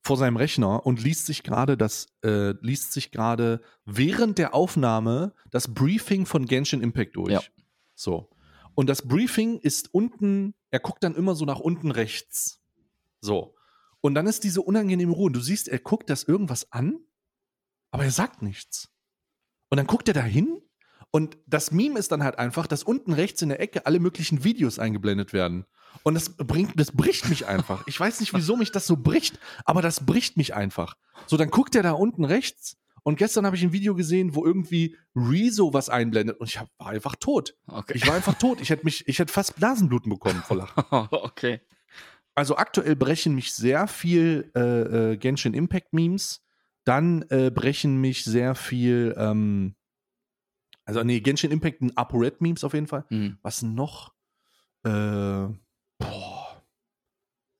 vor seinem Rechner und liest sich gerade das, äh, liest sich gerade während der Aufnahme das Briefing von Genshin Impact durch. Ja. So. Und das Briefing ist unten, er guckt dann immer so nach unten rechts. So. Und dann ist diese unangenehme Ruhe. Und du siehst, er guckt das irgendwas an, aber er sagt nichts. Und dann guckt er da hin und das Meme ist dann halt einfach, dass unten rechts in der Ecke alle möglichen Videos eingeblendet werden. Und das bringt, das bricht mich einfach. Ich weiß nicht, wieso mich das so bricht, aber das bricht mich einfach. So, dann guckt er da unten rechts und gestern habe ich ein Video gesehen, wo irgendwie Rezo was einblendet und ich hab, war einfach tot. Okay. Ich war einfach tot. Ich hätte mich, ich hätte fast Blasenbluten bekommen vor Lachen. (laughs) okay. Also aktuell brechen mich sehr viel äh, äh, Genshin Impact Memes. Dann äh, brechen mich sehr viel ähm, also, nee, Genshin Impact ein ApoRed-Memes auf jeden Fall. Mhm. Was noch? Äh, boah.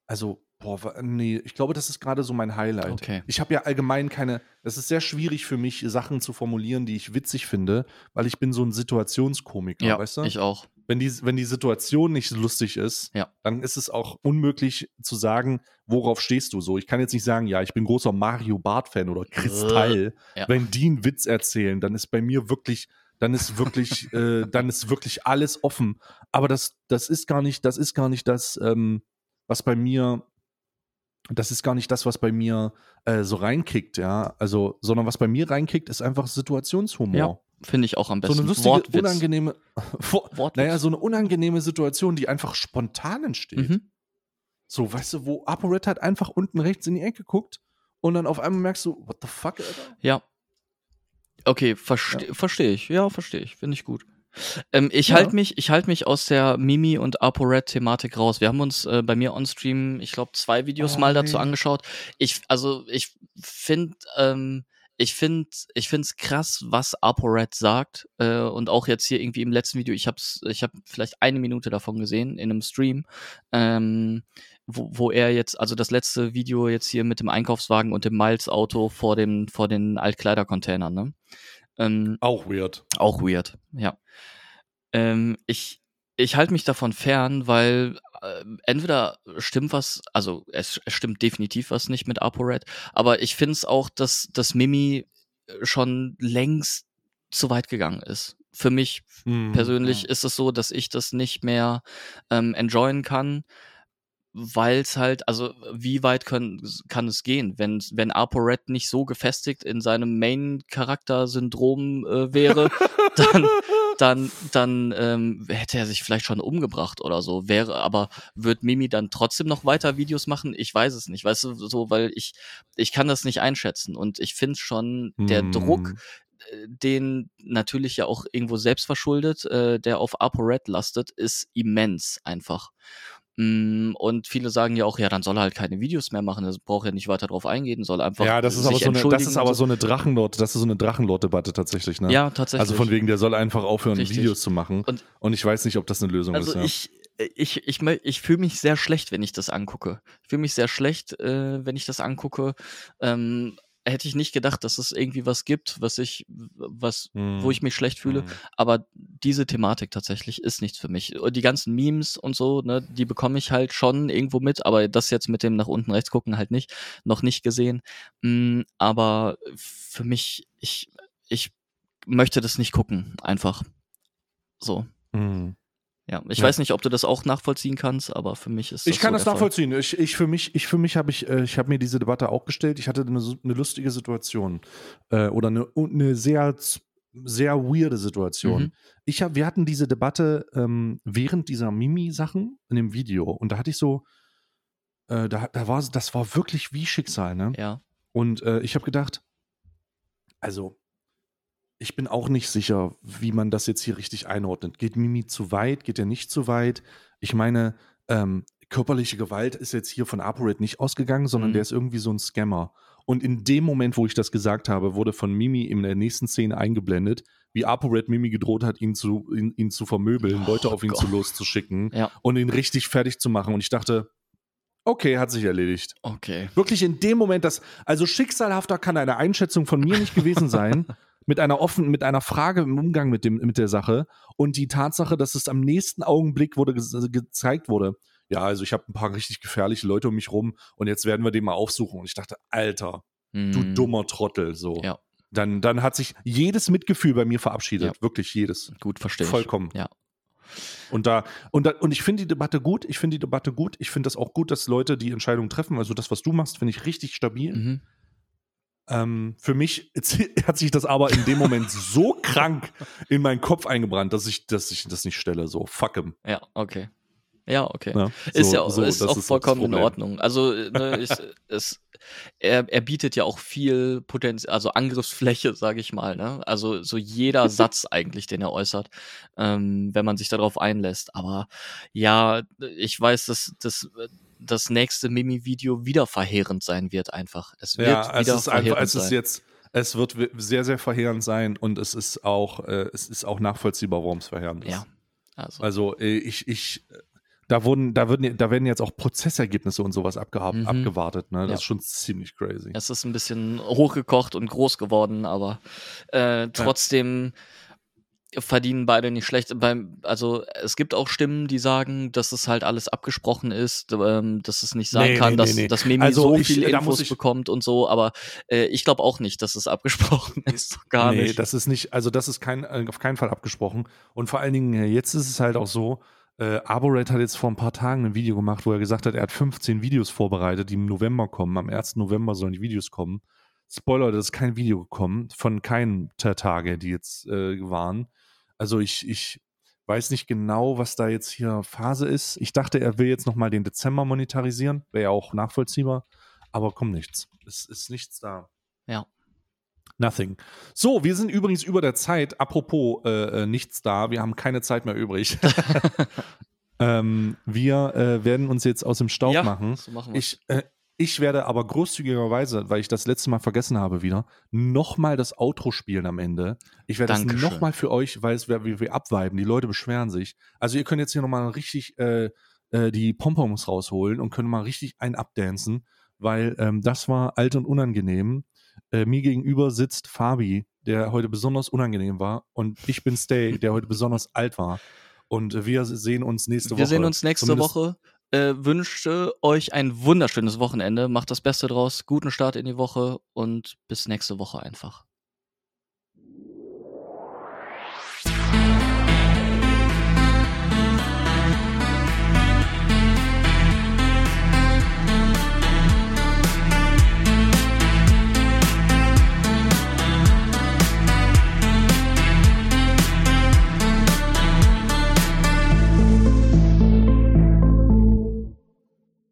Also, boah, nee, ich glaube, das ist gerade so mein Highlight. Okay. Ich habe ja allgemein keine, es ist sehr schwierig für mich, Sachen zu formulieren, die ich witzig finde, weil ich bin so ein Situationskomiker, ja, weißt du? ich auch. Wenn die, wenn die Situation nicht lustig ist, ja. dann ist es auch unmöglich zu sagen, worauf stehst du so. Ich kann jetzt nicht sagen, ja, ich bin großer Mario Bart-Fan oder Kristall. Ja. Wenn die einen Witz erzählen, dann ist bei mir wirklich dann ist wirklich, äh, dann ist wirklich alles offen. Aber das, das ist gar nicht, das ist gar nicht das, ähm, was bei mir, das ist gar nicht das, was bei mir äh, so reinkickt, ja. Also, sondern was bei mir reinkickt, ist einfach Situationshumor. Ja, finde ich auch am besten. So eine lustige, Wortwitz. unangenehme, (laughs) Wortwitz. naja, so eine unangenehme Situation, die einfach spontan entsteht. Mhm. So, weißt du, wo ApoRed halt einfach unten rechts in die Ecke guckt und dann auf einmal merkst du, what the fuck, Alter? Ja, Okay, verste ja. verstehe ich. Ja, verstehe ich. Finde ich gut. Ähm, ich ja. halte mich, ich halte mich aus der Mimi und ApoRed-Thematik raus. Wir haben uns äh, bei mir on Stream, ich glaube, zwei Videos oh, mal dazu nee. angeschaut. Ich, also ich finde, ähm, ich finde, ich krass, was ApoRed sagt äh, und auch jetzt hier irgendwie im letzten Video. Ich habe, ich habe vielleicht eine Minute davon gesehen in einem Stream. Ähm, wo, wo er jetzt, also das letzte Video jetzt hier mit dem Einkaufswagen und dem Miles-Auto vor, dem, vor den Altkleidercontainern, ne? Ähm, auch weird. Auch weird, ja. Ähm, ich, ich halte mich davon fern, weil äh, entweder stimmt was, also es, es, stimmt definitiv was nicht mit ApoRed, aber ich finde es auch, dass das Mimi schon längst zu weit gegangen ist. Für mich mhm, persönlich ist es so, dass ich das nicht mehr ähm, enjoyen kann, weil es halt, also wie weit können, kann es gehen, wenn, wenn ApoRed nicht so gefestigt in seinem Main-Charakter-Syndrom äh, wäre, (laughs) dann, dann, dann ähm, hätte er sich vielleicht schon umgebracht oder so. Wäre, aber wird Mimi dann trotzdem noch weiter Videos machen? Ich weiß es nicht, weißt du, so, weil ich, ich kann das nicht einschätzen und ich finde schon, der mm. Druck, äh, den natürlich ja auch irgendwo selbst verschuldet, äh, der auf ApoRed lastet, ist immens einfach. Mm, und viele sagen ja auch, ja, dann soll er halt keine Videos mehr machen, er braucht ja nicht weiter drauf eingehen, soll einfach. Ja, das ist aber so eine, das ist aber so eine Drachenlord, das ist so eine Drachenlord-Debatte tatsächlich, ne? Ja, tatsächlich. Also von wegen, der soll einfach aufhören, Richtig. Videos zu machen. Und, und, ich weiß nicht, ob das eine Lösung also ist. Also ich, ich, ich, ich, ich fühle mich sehr schlecht, wenn ich das angucke. Ich fühle mich sehr schlecht, äh, wenn ich das angucke. Ähm, hätte ich nicht gedacht, dass es irgendwie was gibt, was ich, was, mm. wo ich mich schlecht fühle. Mm. Aber diese Thematik tatsächlich ist nichts für mich. Die ganzen Memes und so, ne, die bekomme ich halt schon irgendwo mit, aber das jetzt mit dem nach unten rechts gucken halt nicht, noch nicht gesehen. Mm, aber für mich, ich, ich möchte das nicht gucken, einfach. So. Mm. Ja, ich ja. weiß nicht, ob du das auch nachvollziehen kannst, aber für mich ist das Ich kann so das nachvollziehen. Ich, ich für mich, ich für mich habe ich, äh, ich habe mir diese Debatte auch gestellt. Ich hatte eine, eine lustige Situation äh, oder eine, eine sehr sehr weirde Situation. Mhm. Ich hab, wir hatten diese Debatte ähm, während dieser Mimi-Sachen in dem Video und da hatte ich so, äh, da, da war, das war wirklich wie Schicksal, ne? Ja. Und äh, ich habe gedacht, also ich bin auch nicht sicher, wie man das jetzt hier richtig einordnet. Geht Mimi zu weit? Geht er nicht zu weit? Ich meine, ähm, körperliche Gewalt ist jetzt hier von ApoRed nicht ausgegangen, sondern mhm. der ist irgendwie so ein Scammer. Und in dem Moment, wo ich das gesagt habe, wurde von Mimi in der nächsten Szene eingeblendet, wie ApoRed Mimi gedroht hat, ihn zu, ihn, ihn zu vermöbeln, oh, Leute auf ihn Gott. zu loszuschicken ja. und ihn richtig fertig zu machen. Und ich dachte, okay, hat sich erledigt. Okay. Wirklich in dem Moment, dass, also schicksalhafter kann eine Einschätzung von mir nicht gewesen sein. (laughs) mit einer offenen, mit einer Frage im Umgang mit dem, mit der Sache und die Tatsache, dass es am nächsten Augenblick wurde ge gezeigt wurde. Ja, also ich habe ein paar richtig gefährliche Leute um mich rum und jetzt werden wir den mal aufsuchen. Und ich dachte, Alter, mm. du mhm. dummer Trottel, so. Ja. Dann, dann hat sich jedes Mitgefühl bei mir verabschiedet. Ja. Wirklich jedes. Gut, verstehe. Vollkommen. Ja. Und da, und da, und ich finde die Debatte gut, ich finde die Debatte gut, ich finde das auch gut, dass Leute die Entscheidung treffen. Also das, was du machst, finde ich richtig stabil. Mhm. Ähm, für mich (laughs) hat sich das aber in dem Moment so krank in meinen Kopf eingebrannt, dass ich, dass ich das nicht stelle. So, fuck him. Ja, okay. Ja, okay. Ja, so, ist ja so, ist auch ist vollkommen in Ordnung. Also ne, ich, (laughs) es, er, er bietet ja auch viel Potenzial, also Angriffsfläche, sage ich mal. Ne? Also so jeder (laughs) Satz eigentlich, den er äußert, ähm, wenn man sich darauf einlässt. Aber ja, ich weiß, dass das das nächste Mimi-Video wieder verheerend sein wird einfach. Es wird ja, wieder es ist verheerend einfach, es ist jetzt, es wird sehr, sehr verheerend sein und es ist auch, äh, es ist auch nachvollziehbar, warum es verheerend ist. Ja. Also, also äh, ich, ich, da wurden, da würden, da werden jetzt auch Prozessergebnisse und sowas abgehab, mhm. abgewartet. Ne? Das ja. ist schon ziemlich crazy. Es ist ein bisschen hochgekocht und groß geworden, aber äh, trotzdem. Ja verdienen beide nicht schlecht. Beim, also es gibt auch Stimmen, die sagen, dass es halt alles abgesprochen ist, ähm, dass es nicht sein nee, kann, nee, dass, nee, dass Mimi also so ich, viel Infos ich, bekommt und so, aber äh, ich glaube auch nicht, dass es abgesprochen (laughs) ist. Gar nee, nicht. das ist nicht, also das ist kein, äh, auf keinen Fall abgesprochen. Und vor allen Dingen, äh, jetzt ist es halt auch so, äh, Arboret hat jetzt vor ein paar Tagen ein Video gemacht, wo er gesagt hat, er hat 15 Videos vorbereitet, die im November kommen. Am 1. November sollen die Videos kommen. Spoiler, das ist kein Video gekommen von keinem der Tage, die jetzt äh, waren. Also ich, ich weiß nicht genau, was da jetzt hier Phase ist. Ich dachte, er will jetzt nochmal den Dezember monetarisieren. Wäre ja auch nachvollziehbar. Aber kommt nichts. Es ist nichts da. Ja. Nothing. So, wir sind übrigens über der Zeit. Apropos äh, äh nichts da. Wir haben keine Zeit mehr übrig. (laughs) ähm, wir äh, werden uns jetzt aus dem Staub ja, machen. So machen ich, äh, ich werde aber großzügigerweise, weil ich das letzte Mal vergessen habe wieder, nochmal das Outro spielen am Ende. Ich werde Dankeschön. das nochmal für euch, weil es wir, wir abweiben. Die Leute beschweren sich. Also ihr könnt jetzt hier nochmal richtig äh, äh, die Pompons rausholen und könnt mal richtig einen abdancen, weil ähm, das war alt und unangenehm. Äh, mir gegenüber sitzt Fabi, der heute besonders unangenehm war und ich bin Stay, der heute besonders alt war. Und wir sehen uns nächste wir Woche. Wir sehen uns nächste Zumindest Woche. Äh, wünsche euch ein wunderschönes Wochenende. Macht das Beste draus. Guten Start in die Woche und bis nächste Woche einfach.